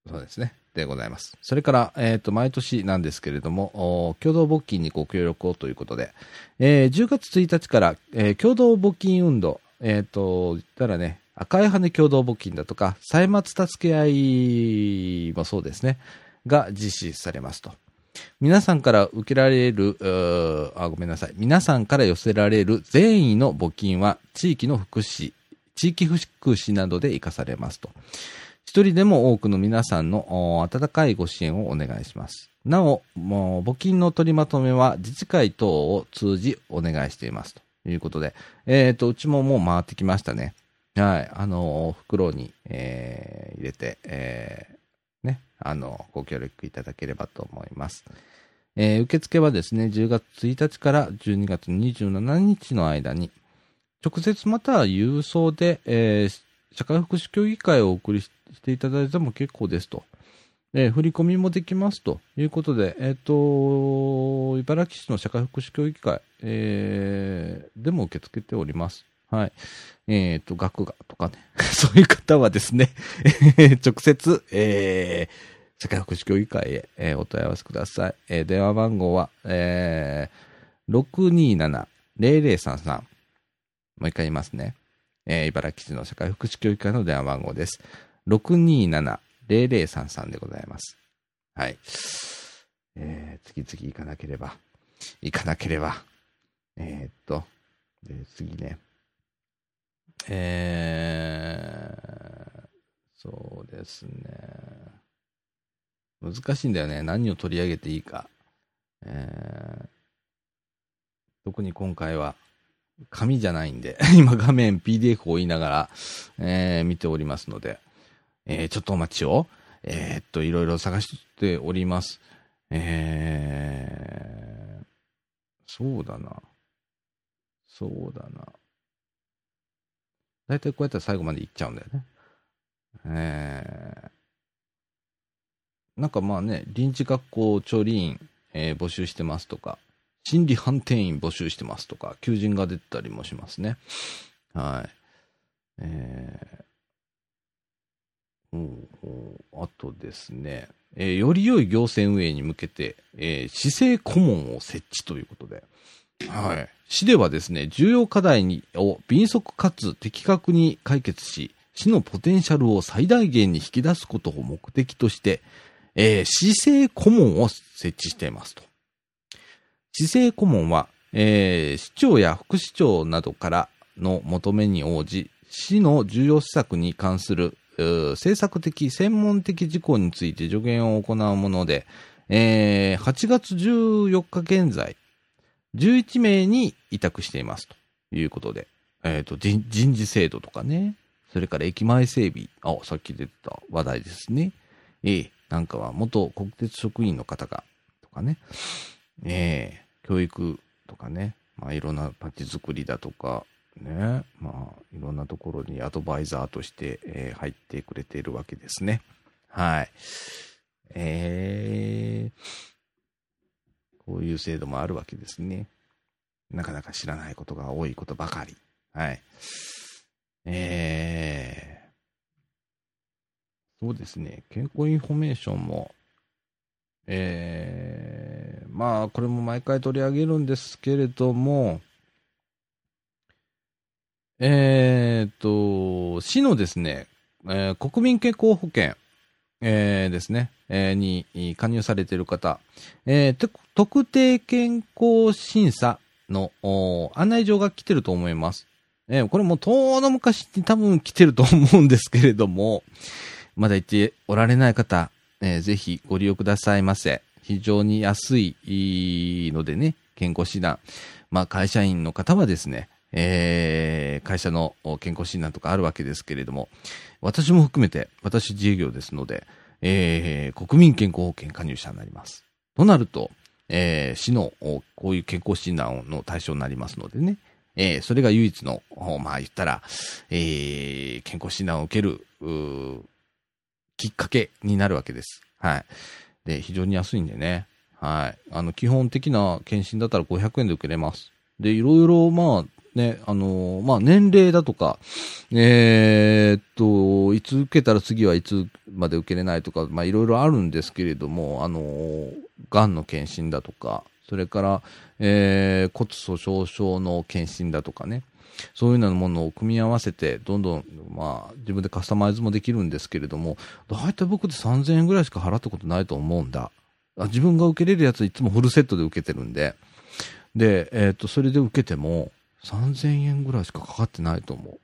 A: そうですね。でございます。それから、えっ、と、毎年なんですけれども、共同募金にご協力をということで、えー、10月1日から、えー、共同募金運動、えっ、と、言ったらね、赤い羽共同募金だとか、歳末助け合いもそうですね、が実施されますと。皆さんから受けられる、あ、ごめんなさい。皆さんから寄せられる善意の募金は、地域の福祉、地域福祉などで活かされますと。一人でも多くの皆さんの温かいご支援をお願いします。なお、もう募金の取りまとめは自治会等を通じお願いしています。ということで、えっ、ー、と、うちももう回ってきましたね。はい。あの、袋に、えー、入れて、えー、ね、あの、ご協力いただければと思います。えー、受付はですね、10月1日から12月27日の間に、直接または郵送で、えー、社会福祉協議会をお送りしていただいても結構ですと。えー、振り込みもできますということで、えっ、ー、と、茨城市の社会福祉協議会、えー、でも受け付けております。はい。えっ、ー、と、額がとかね。そういう方はですね、直接、えー、社会福祉協議会へ、えー、お問い合わせください。えー、電話番号は、えー、627-0033。もう一回言いますね。えー、茨城市の社会福祉協議会の電話番号です。627-0033でございます。はい。えー、次々行かなければ、行かなければ、えー、っと、で、次ね。えー、そうですね。難しいんだよね。何を取り上げていいか。えー、特に今回は、紙じゃないんで、今画面 PDF を言いながら、えー、見ておりますので、えー、ちょっとお待ちを。えー、っと、いろいろ探しております。えー、そうだな。そうだな。だいたいこうやったら最後までいっちゃうんだよね。えー、なんかまあね、臨時学校調理員、えー、募集してますとか、心理判定員募集してますとか、求人が出たりもしますね。はい。えーあとですね、えー、より良い行政運営に向けて、えー、市政顧問を設置ということで、はい。市ではですね、重要課題にを敏速かつ的確に解決し、市のポテンシャルを最大限に引き出すことを目的として、えー、市政顧問を設置していますと。市政顧問は、えー、市長や副市長などからの求めに応じ、市の重要施策に関する政策的、専門的事項について助言を行うもので、えー、8月14日現在、11名に委託していますということで、えっ、ー、と人、人事制度とかね、それから駅前整備、あ、さっき出てた話題ですね。えー、なんかは元国鉄職員の方が、とかね、えー、教育とかね、まあいろんな街づくりだとか、ね、まあ、いろんなところにアドバイザーとして、えー、入ってくれているわけですね。はい。えー、こういう制度もあるわけですね。なかなか知らないことが多いことばかり。はい。えーそうですね。健康インフォメーションも、えー、まあ、これも毎回取り上げるんですけれども、えー、と、市のですね、えー、国民健康保険、えー、ですね、えー、に加入されている方、えー、特定健康審査の案内状が来てると思います。えー、これも遠の昔に多分来てると思うんですけれども、まだ行っておられない方、えー、ぜひご利用くださいませ。非常に安いのでね、健康診断。まあ会社員の方はですね、えー、会社の健康診断とかあるわけですけれども、私も含めて、私自営業ですので、えー、国民健康保険加入者になります。となると、えー、市のこういう健康診断の対象になりますのでね、えー、それが唯一の、まあ言ったら、えー、健康診断を受ける、きっかけになるわけです。はい。で、非常に安いんでね。はい。あの、基本的な検診だったら500円で受けれます。で、いろいろ、まあ、ね、あのー、まあ、年齢だとか、えー、っと、いつ受けたら次はいつまで受けれないとか、まあ、いろいろあるんですけれども、あのー、癌の検診だとか、それから、えー、骨粗鬆症の検診だとかね、そういうようなものを組み合わせて、どんどん、まあ、自分でカスタマイズもできるんですけれども、大体僕で3000円ぐらいしか払ったことないと思うんだ。自分が受けれるやついつもフルセットで受けてるんで、で、えっ、ー、と、それで受けても、3000円ぐらいしかかかってないと思う。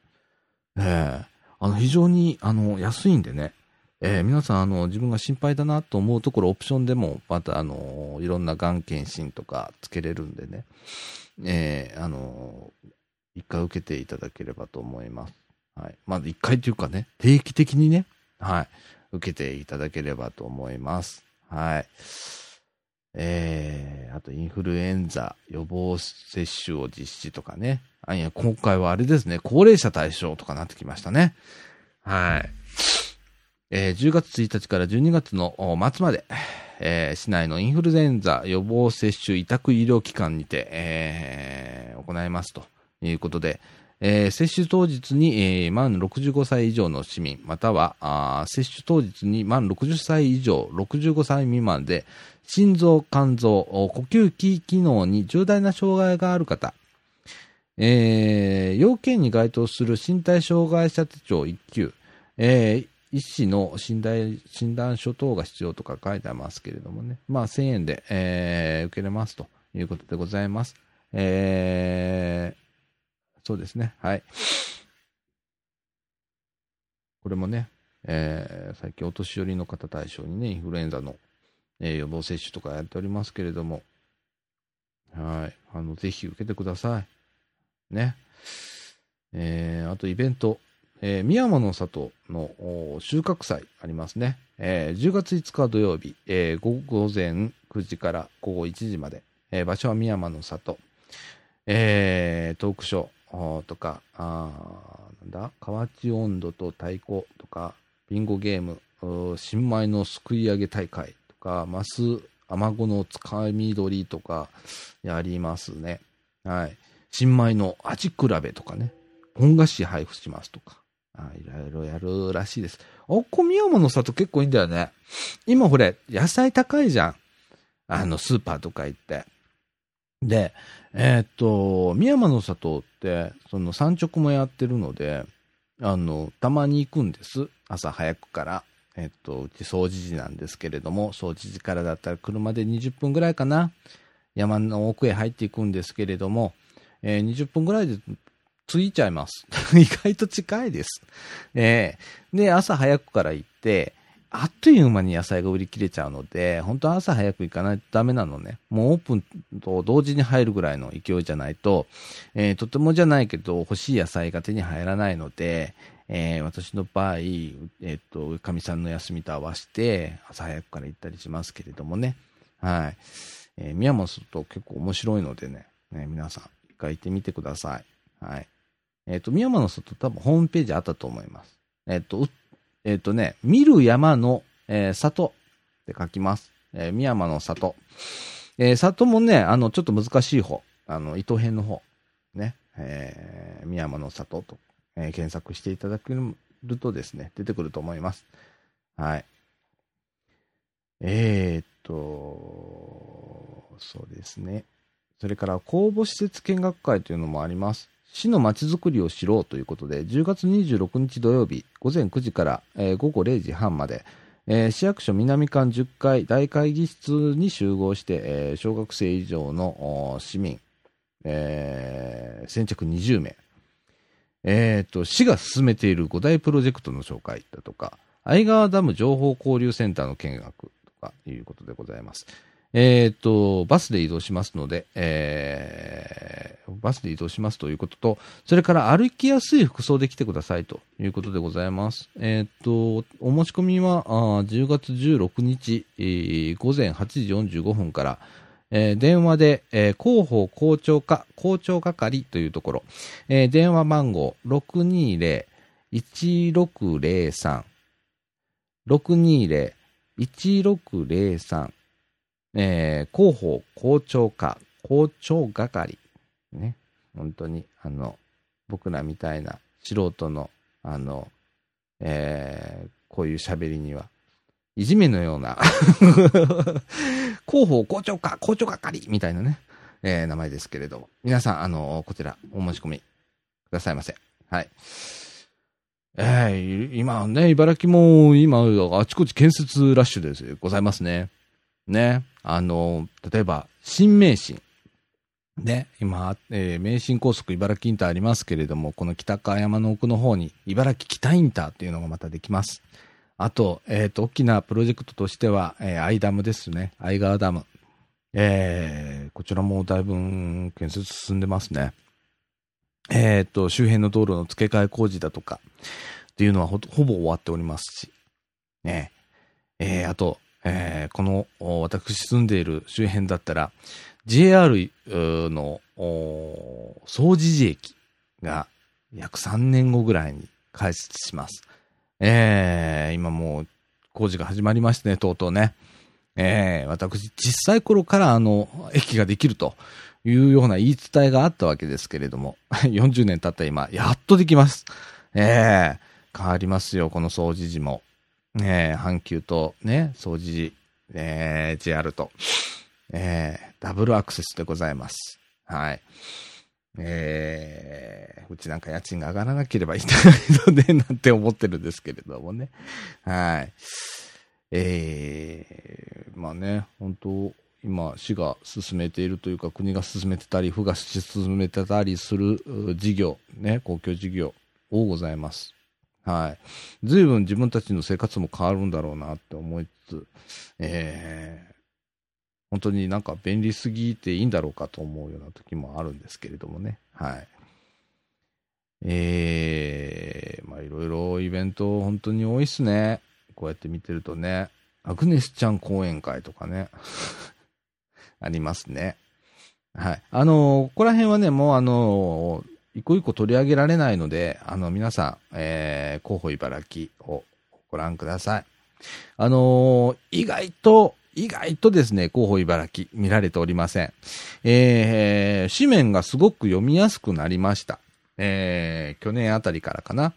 A: ええー、あの、非常に、あの、安いんでね。えー、皆さん、あの、自分が心配だなと思うところ、オプションでも、また、あの、いろんながん検診とかつけれるんでね。えー、あの、一回受けていただければと思います。はい。まず一回というかね、定期的にね、はい。受けていただければと思います。はい。えー、あとインフルエンザ予防接種を実施とかね。あいや、今回はあれですね、高齢者対象とかなってきましたね。はい。えー、10月1日から12月の末まで、えー、市内のインフルエンザ予防接種委託医療機関にて、えー、行いますということで、えー、接種当日に、えー、満65歳以上の市民、または接種当日に満60歳以上、65歳未満で、心臓、肝臓、呼吸器機能に重大な障害がある方、えー、要件に該当する身体障害者手帳1級、えー、医師の診断診断書等が必要とか書いてありますけれどもね、まあ1000円で、えー、受けれますということでございます。えーそうですね。はい。これもね、えー、最近お年寄りの方対象にね、インフルエンザの、えー、予防接種とかやっておりますけれども、はい。あの、ぜひ受けてください。ね。えー、あとイベント、えー、宮山の里の収穫祭ありますね。えー、10月5日土曜日、えー、午前9時から午後1時まで、えー、場所は宮山の里、えー、トークショー、とか、あなんだ、河内温度と太鼓とか、ビンゴゲーム、新米のすくい上げ大会とか、マス、アマゴのつかみ取りとか、やりますね。はい。新米の味比べとかね、本菓子配布しますとか、あいろいろやるらしいです。おこみやもの里結構いいんだよね。今ほれ、野菜高いじゃん。あの、スーパーとか行って。で、えー、っと、宮山の里って、その産直もやってるので、あの、たまに行くんです。朝早くから。えっと、うち掃除時なんですけれども、掃除時からだったら車で20分ぐらいかな。山の奥へ入っていくんですけれども、えー、20分ぐらいで着いちゃいます。意外と近いです。えー、で、朝早くから行って、あっという間に野菜が売り切れちゃうので、本当は朝早く行かないとダメなのね。もうオープンと同時に入るぐらいの勢いじゃないと、えー、とてもじゃないけど欲しい野菜が手に入らないので、えー、私の場合、えっ、と、かみさんの休みと合わせて、朝早くから行ったりしますけれどもね。はい。えー、宮本と結構面白いのでね、ね皆さん、一回行ってみてください。はい。えっ、と、宮本の外多分ホームページあったと思います。えっ、と、えっ、ー、とね、見る山の、え、里って書きます。えー、宮山の里。え、里もね、あの、ちょっと難しい方。あの、糸編の方。ね。えー、宮山の里と、え、検索していただけるとですね、出てくると思います。はい。えー、っと、そうですね。それから公募施設見学会というのもあります。市のまちづくりを知ろうということで、10月26日土曜日、午前9時から、えー午後0時半まで、えー市役所南館10階大会議室に集合して、えー小学生以上の市民、えー先着20名、えーと、市が進めている5大プロジェクトの紹介だとか、相川ダム情報交流センターの見学とかいうことでございます。えーと、バスで移動しますので、えーバスで移動しますということと、それから歩きやすい服装で来てくださいということでございます。えーと、お申し込みはあ10月16日、えー午前8時45分から、えー電話で、えー広報校長課、校長係というところ、えー電話番号620-1603、620-1603、えー広報校長課、校長係、ね、本当に、あの、僕らみたいな素人の、あの、えーこういう喋りには、いじめのような、広報校長課、校長係みたいなね、えー名前ですけれども、皆さん、あの、こちら、お申し込みくださいませ。はい。えー今ね、茨城も、今、あちこち建設ラッシュでございますね。ね。あの、例えば、新名神。ね、今、えー名神高速茨城インターありますけれども、この北川山の奥の方に、茨城北インターっていうのがまたできます。あと、えっ、と、大きなプロジェクトとしては、えー、アイダムですね。アイ川ダム。えーこちらもだいぶ建設進んでますね。えっ、と、周辺の道路の付け替え工事だとか、っていうのはほほぼ終わっておりますし、ねえーあと、えーこの、私住んでいる周辺だったら、JR の、総除寺駅が約3年後ぐらいに開設します。えー今もう工事が始まりましてね、とうとうね。えー私、小さい頃からあの、駅ができるというような言い伝えがあったわけですけれども、40年経った今、やっとできます。えー変わりますよ、この掃除時も。えー阪急とね、掃除、えー JR と、えーダブルアクセスでございます。はい。えーうちなんか家賃が上がらなければいいので、なんて思ってるんですけれどもね。はい。えーまあね、本当今、市が進めているというか、国が進めてたり、府が進めてたりする事業、ね、公共事業、多ございます。はい。随分自分たちの生活も変わるんだろうなって思いつつ、えー本当になんか便利すぎていいんだろうかと思うような時もあるんですけれどもね。はい。えー、まあいろいろイベント本当に多いっすね。こうやって見てるとね。アグネスちゃん講演会とかね。ありますね。はい。あのーここら辺はね、もうあのー一個一個取り上げられないので、あの、皆さん、えー、広報茨城をご覧ください。あのー意外と、意外とですね、広報茨城見られておりません。えー、紙面がすごく読みやすくなりました。えー、去年あたりからかな。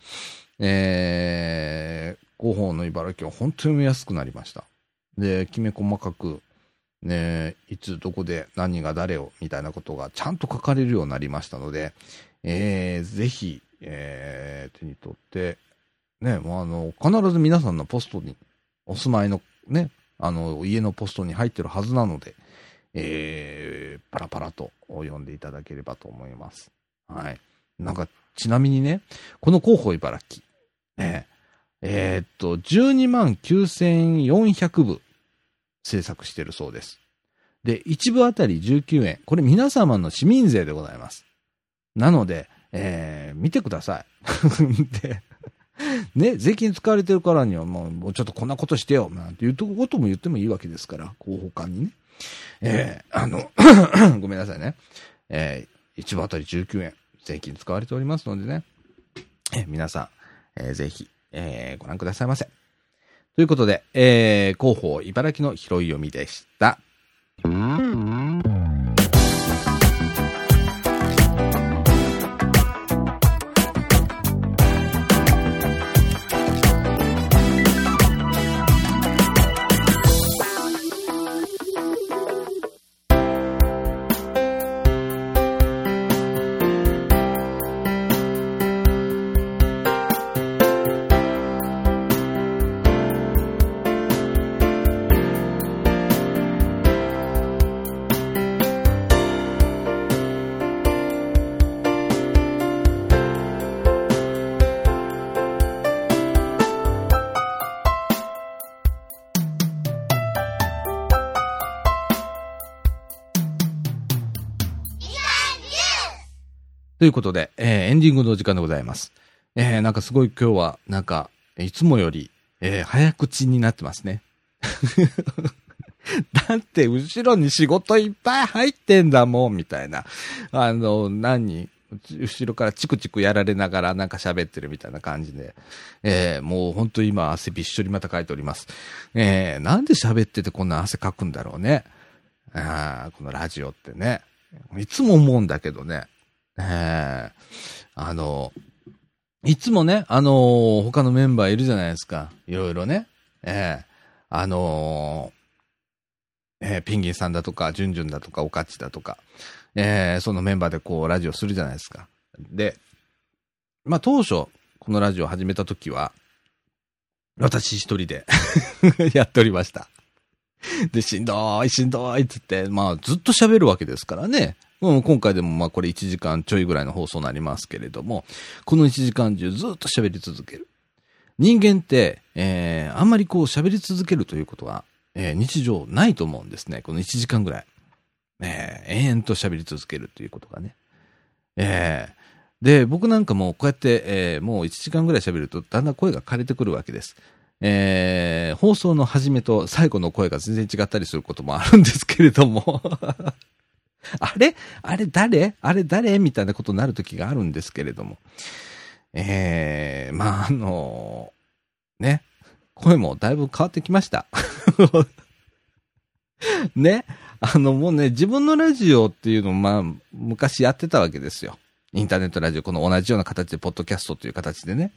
A: えー、広報の茨城は本当に読みやすくなりました。で、きめ細かく、ね、いつどこで何が誰をみたいなことがちゃんと書かれるようになりましたので、えー、ぜひ、えー、手に取って、ね、もうあの、必ず皆さんのポストに、お住まいのね、あの、家のポストに入ってるはずなので、えー、パラパラと読んでいただければと思います。はい。なんか、ちなみにね、この広報茨城、ね、えーっと、12万9400部制作してるそうです。で、1部あたり19円。これ皆様の市民税でございます。なので、えー、見てください。で、ね、税金使われてるからにはもう、もうちょっとこんなことしてよ、なんていうことも言ってもいいわけですから、広報官にね。えー、あの、ごめんなさいね。えー、1部あたり19円、税金使われておりますのでね。えー皆さん、えーぜひ、えーご覧くださいませ。ということで、えー、広報茨城の拾い読みでした。ということで、えー、エンディングの時間でございます。えー、なんかすごい今日は、なんか、いつもより、えー、早口になってますね。だって、後ろに仕事いっぱい入ってんだもん、みたいな。あの、何？後ろからチクチクやられながらなんか喋ってるみたいな感じで。えー、もう本当今汗びっしょりまたかいております。えー、なんで喋っててこんな汗かくんだろうね。あーこのラジオってね。いつも思うんだけどね。えー、あの、いつもね、あのー他のメンバーいるじゃないですか。いろいろね。ええあのーえーピンギンさんだとか、ジュンジュンだとか、オカッチだとか、えーそのメンバーでこう、ラジオするじゃないですか。で、まあ当初、このラジオ始めた時は、私一人で やっておりました。で、しんどい、しんどいっつって、まあずっと喋るわけですからね。うん、今回でもまあこれ1時間ちょいぐらいの放送になりますけれども、この1時間中ずっと喋り続ける。人間って、えー、あんまりこう喋り続けるということは、えー日常ないと思うんですね。この1時間ぐらい。えー、延々と喋り続けるということがね。えー、で、僕なんかもこうやって、えーもう1時間ぐらい喋るとだんだん声が枯れてくるわけです。えー、放送の始めと最後の声が全然違ったりすることもあるんですけれども。あれあれ誰あれ誰？みたいなことになる時があるんですけれども。えー、まあ、あのね、声もだいぶ変わってきました。ね、あのもうね、自分のラジオっていうのをまあ、昔やってたわけですよ。インターネットラジオ、この同じような形で、ポッドキャストという形でね。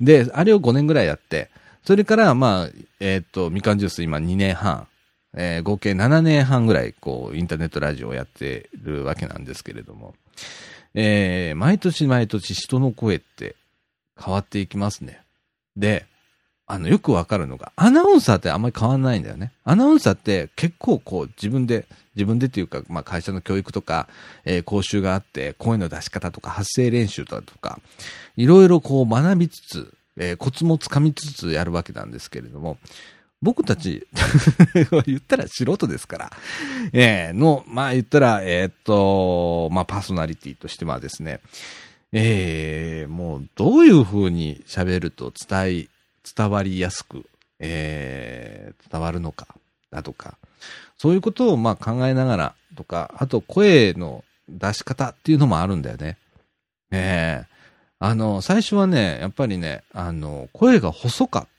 A: で、あれを5年ぐらいやって、それから、まあ、えーっと、みかんジュース今2年半、えー合計7年半ぐらい、こう、インターネットラジオをやってるわけなんですけれども、えー毎年毎年人の声って変わっていきますね。で、あの、よくわかるのが、アナウンサーってあんまり変わんないんだよね。アナウンサーって結構こう自分で、自分でっていうか、まあ会社の教育とか、えー講習があって、声の出し方とか発声練習だとか、いろいろこう学びつつ、えーコツもつかみつつやるわけなんですけれども、僕たち、言ったら素人ですから、えーの、まあ言ったら、えーっと、まあパーソナリティとしてはですね、えーもうどういう風に喋ると伝え、伝わりやすく、えー伝わるのか、だとか、そういうことをまあ考えながらとか、あと声の出し方っていうのもあるんだよね。ええあの、最初はね、やっぱりね、あの、声が細かっ。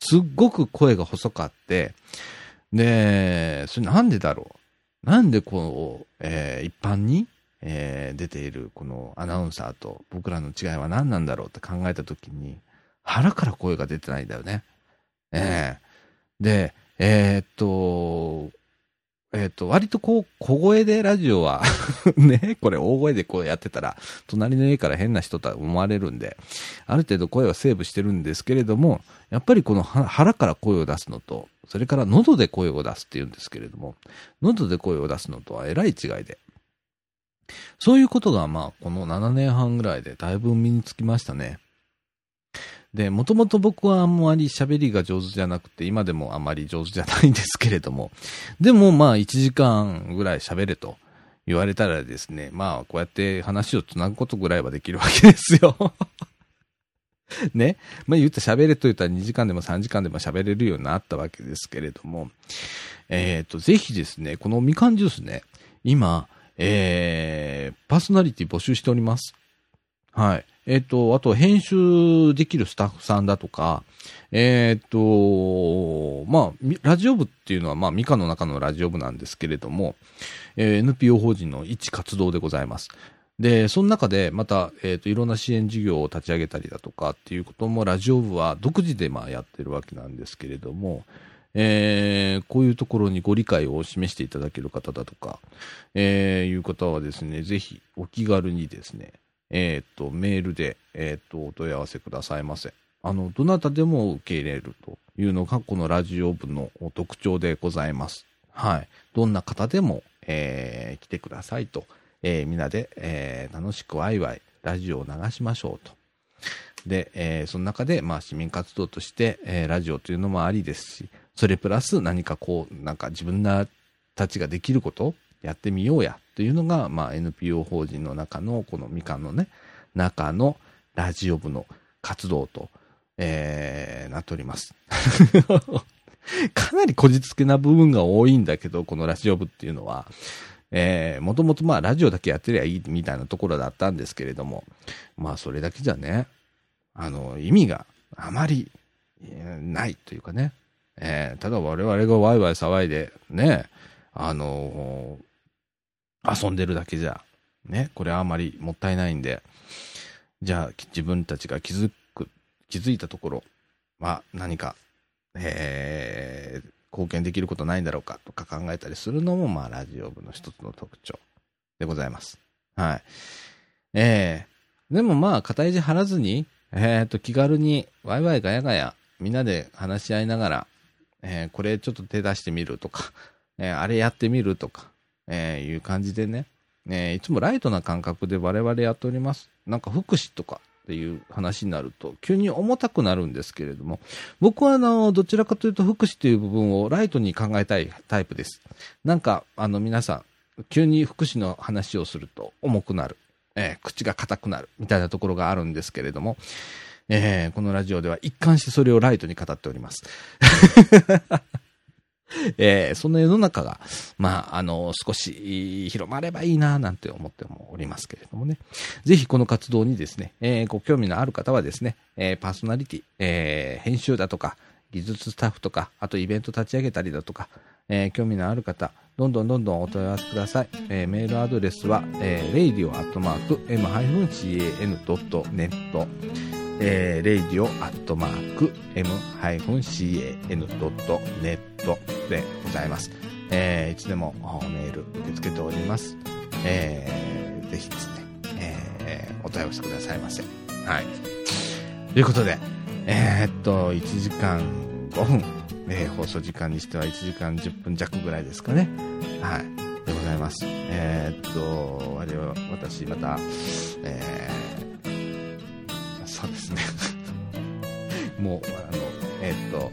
A: すっごく声が細かって、で、それなんでだろう？なんでこう、えー一般に、えー出ているこのアナウンサーと僕らの違いは何なんだろうって考えた時に、腹から声が出てないんだよね。ええで、えーっと、えーっと、割とこう、小声でラジオは、ね、これ大声でこうやってたら、隣の家から変な人とは思われるんで、ある程度声はセーブしてるんですけれども、やっぱりこの腹から声を出すのと、それから喉で声を出すっていうんですけれども、喉で声を出すのとはえらい違いで、そういうことがまあ、この7年半ぐらいでだいぶ身につきましたね。で、もともと僕はあんまり喋りが上手じゃなくて、今でもあんまり上手じゃないんですけれども、でもまあ1時間ぐらい喋れと言われたらですね、まあこうやって話をつなぐことぐらいはできるわけですよ。ね。まあ言った喋れと言ったら2時間でも3時間でも喋れるようになったわけですけれども、えっ、と、ぜひですね、このみかんジュースね、今、えー、パーソナリティ募集しております。はい。えっ、と、あと、編集できるスタッフさんだとか、えっ、と、まあ、ラジオ部っていうのは、まあ、ミカの中のラジオ部なんですけれども、えー NPO 法人の一活動でございます。で、その中で、また、えっ、と、いろんな支援事業を立ち上げたりだとかっていうことも、ラジオ部は独自で、まあ、やってるわけなんですけれども、えーこういうところにご理解を示していただける方だとか、えーいう方はですね、ぜひお気軽にですね、えっ、と、メールで、えっ、と、お問い合わせくださいませ。あの、どなたでも受け入れるというのが、このラジオ部の特徴でございます。はい。どんな方でも、えー来てくださいと、えーみんなで、えー楽しくワイワイ、ラジオを流しましょうと。で、えーその中で、まあ、市民活動として、えーラジオというのもありですし、それプラス何かこう、なんか自分たちができること、やってみようやというのが、まあ、NPO 法人の中の、このみかんのね、中のラジオ部の活動と、えー、なっております。かなりこじつけな部分が多いんだけど、このラジオ部っていうのは、えー、もともとまあラジオだけやってりゃいいみたいなところだったんですけれども、まあそれだけじゃね、あの、意味があまり、ないというかね、えー、ただ我々がワイワイ騒いで、ね、あのー、遊んでるだけじゃ、ね、これはあまりもったいないんで、じゃあ自分たちが気づく、気づいたところは何か、えー、貢献できることないんだろうかとか考えたりするのも、まあ、ラジオ部の一つの特徴でございます。はい。えー、でもまあ、肩意地張らずに、えっ、ー、と、気軽に、ワイワイガヤガヤ、みんなで話し合いながら、えー、これちょっと手出してみるとか、えー、あれやってみるとか、えー、いう感じでね、えいつもライトな感覚で我々やっております。なんか福祉とかっていう話になると、急に重たくなるんですけれども、僕はあの、どちらかというと福祉という部分をライトに考えたいタイプです。なんか、あの皆さん、急に福祉の話をすると重くなる。えー、口が硬くなる。みたいなところがあるんですけれども、えー、このラジオでは一貫してそれをライトに語っております。えー、そんな世の中が、まあ、あの、少し広まればいいな、なんて思っておりますけれどもね。ぜひこの活動にですね、えー、ご興味のある方はですね、えー、パーソナリティ、えー、編集だとか、技術スタッフとか、あとイベント立ち上げたりだとか、えー、興味のある方、どんどんどんどんお問い合わせください。えー、メールアドレスは、えー、radio.m-cn.net えー、radio.m-can.net でございます。えー、いつでもメール受け付けております。えー、ぜひですね、えー、お問い合わせくださいませ。はい。ということで、えー、っと、1時間5分、えー、放送時間にしては1時間10分弱ぐらいですかね。はい。でございます。えー、っと、あれは、私また、えー、そうですね。もう、あの、えー、っと、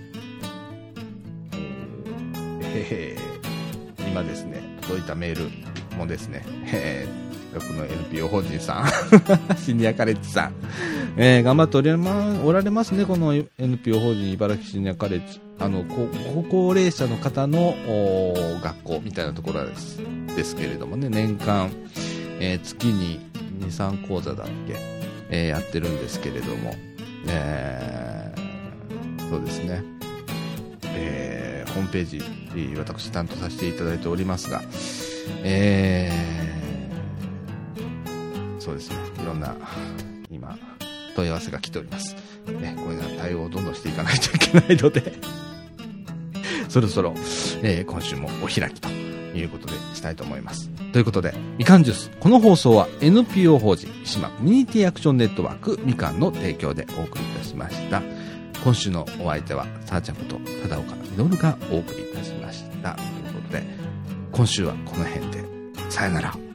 A: えー、今ですね、届いたメールもですね、えー、僕の NPO 法人さん、シニアカレッジさん、えー、頑張っておられ,、ま、おられますね、この NPO 法人茨城シニアカレッジ。あの、高高齢者の方の学校みたいなところですですけれどもね、年間、えー、月に2、3講座だっけ、えー、やってるんですけれども、えー、そうですね、えー、ホームページ、私担当させていただいておりますが、えー、そうですね、いろんな、今、問い合わせが来ております。ね、こういうような対応をどんどんしていかないといけないので。そろそろ、えー、今週もお開きと。いうことでしたいと思います。ということで、みかんジュース。この放送は NPO 法人島コミュニティアクションネットワークみかんの提供でお送りいたしました。今週のお相手は、さーちゃんこと忠岡稔がお送りいたしました。ということで、今週はこの辺で、さよなら。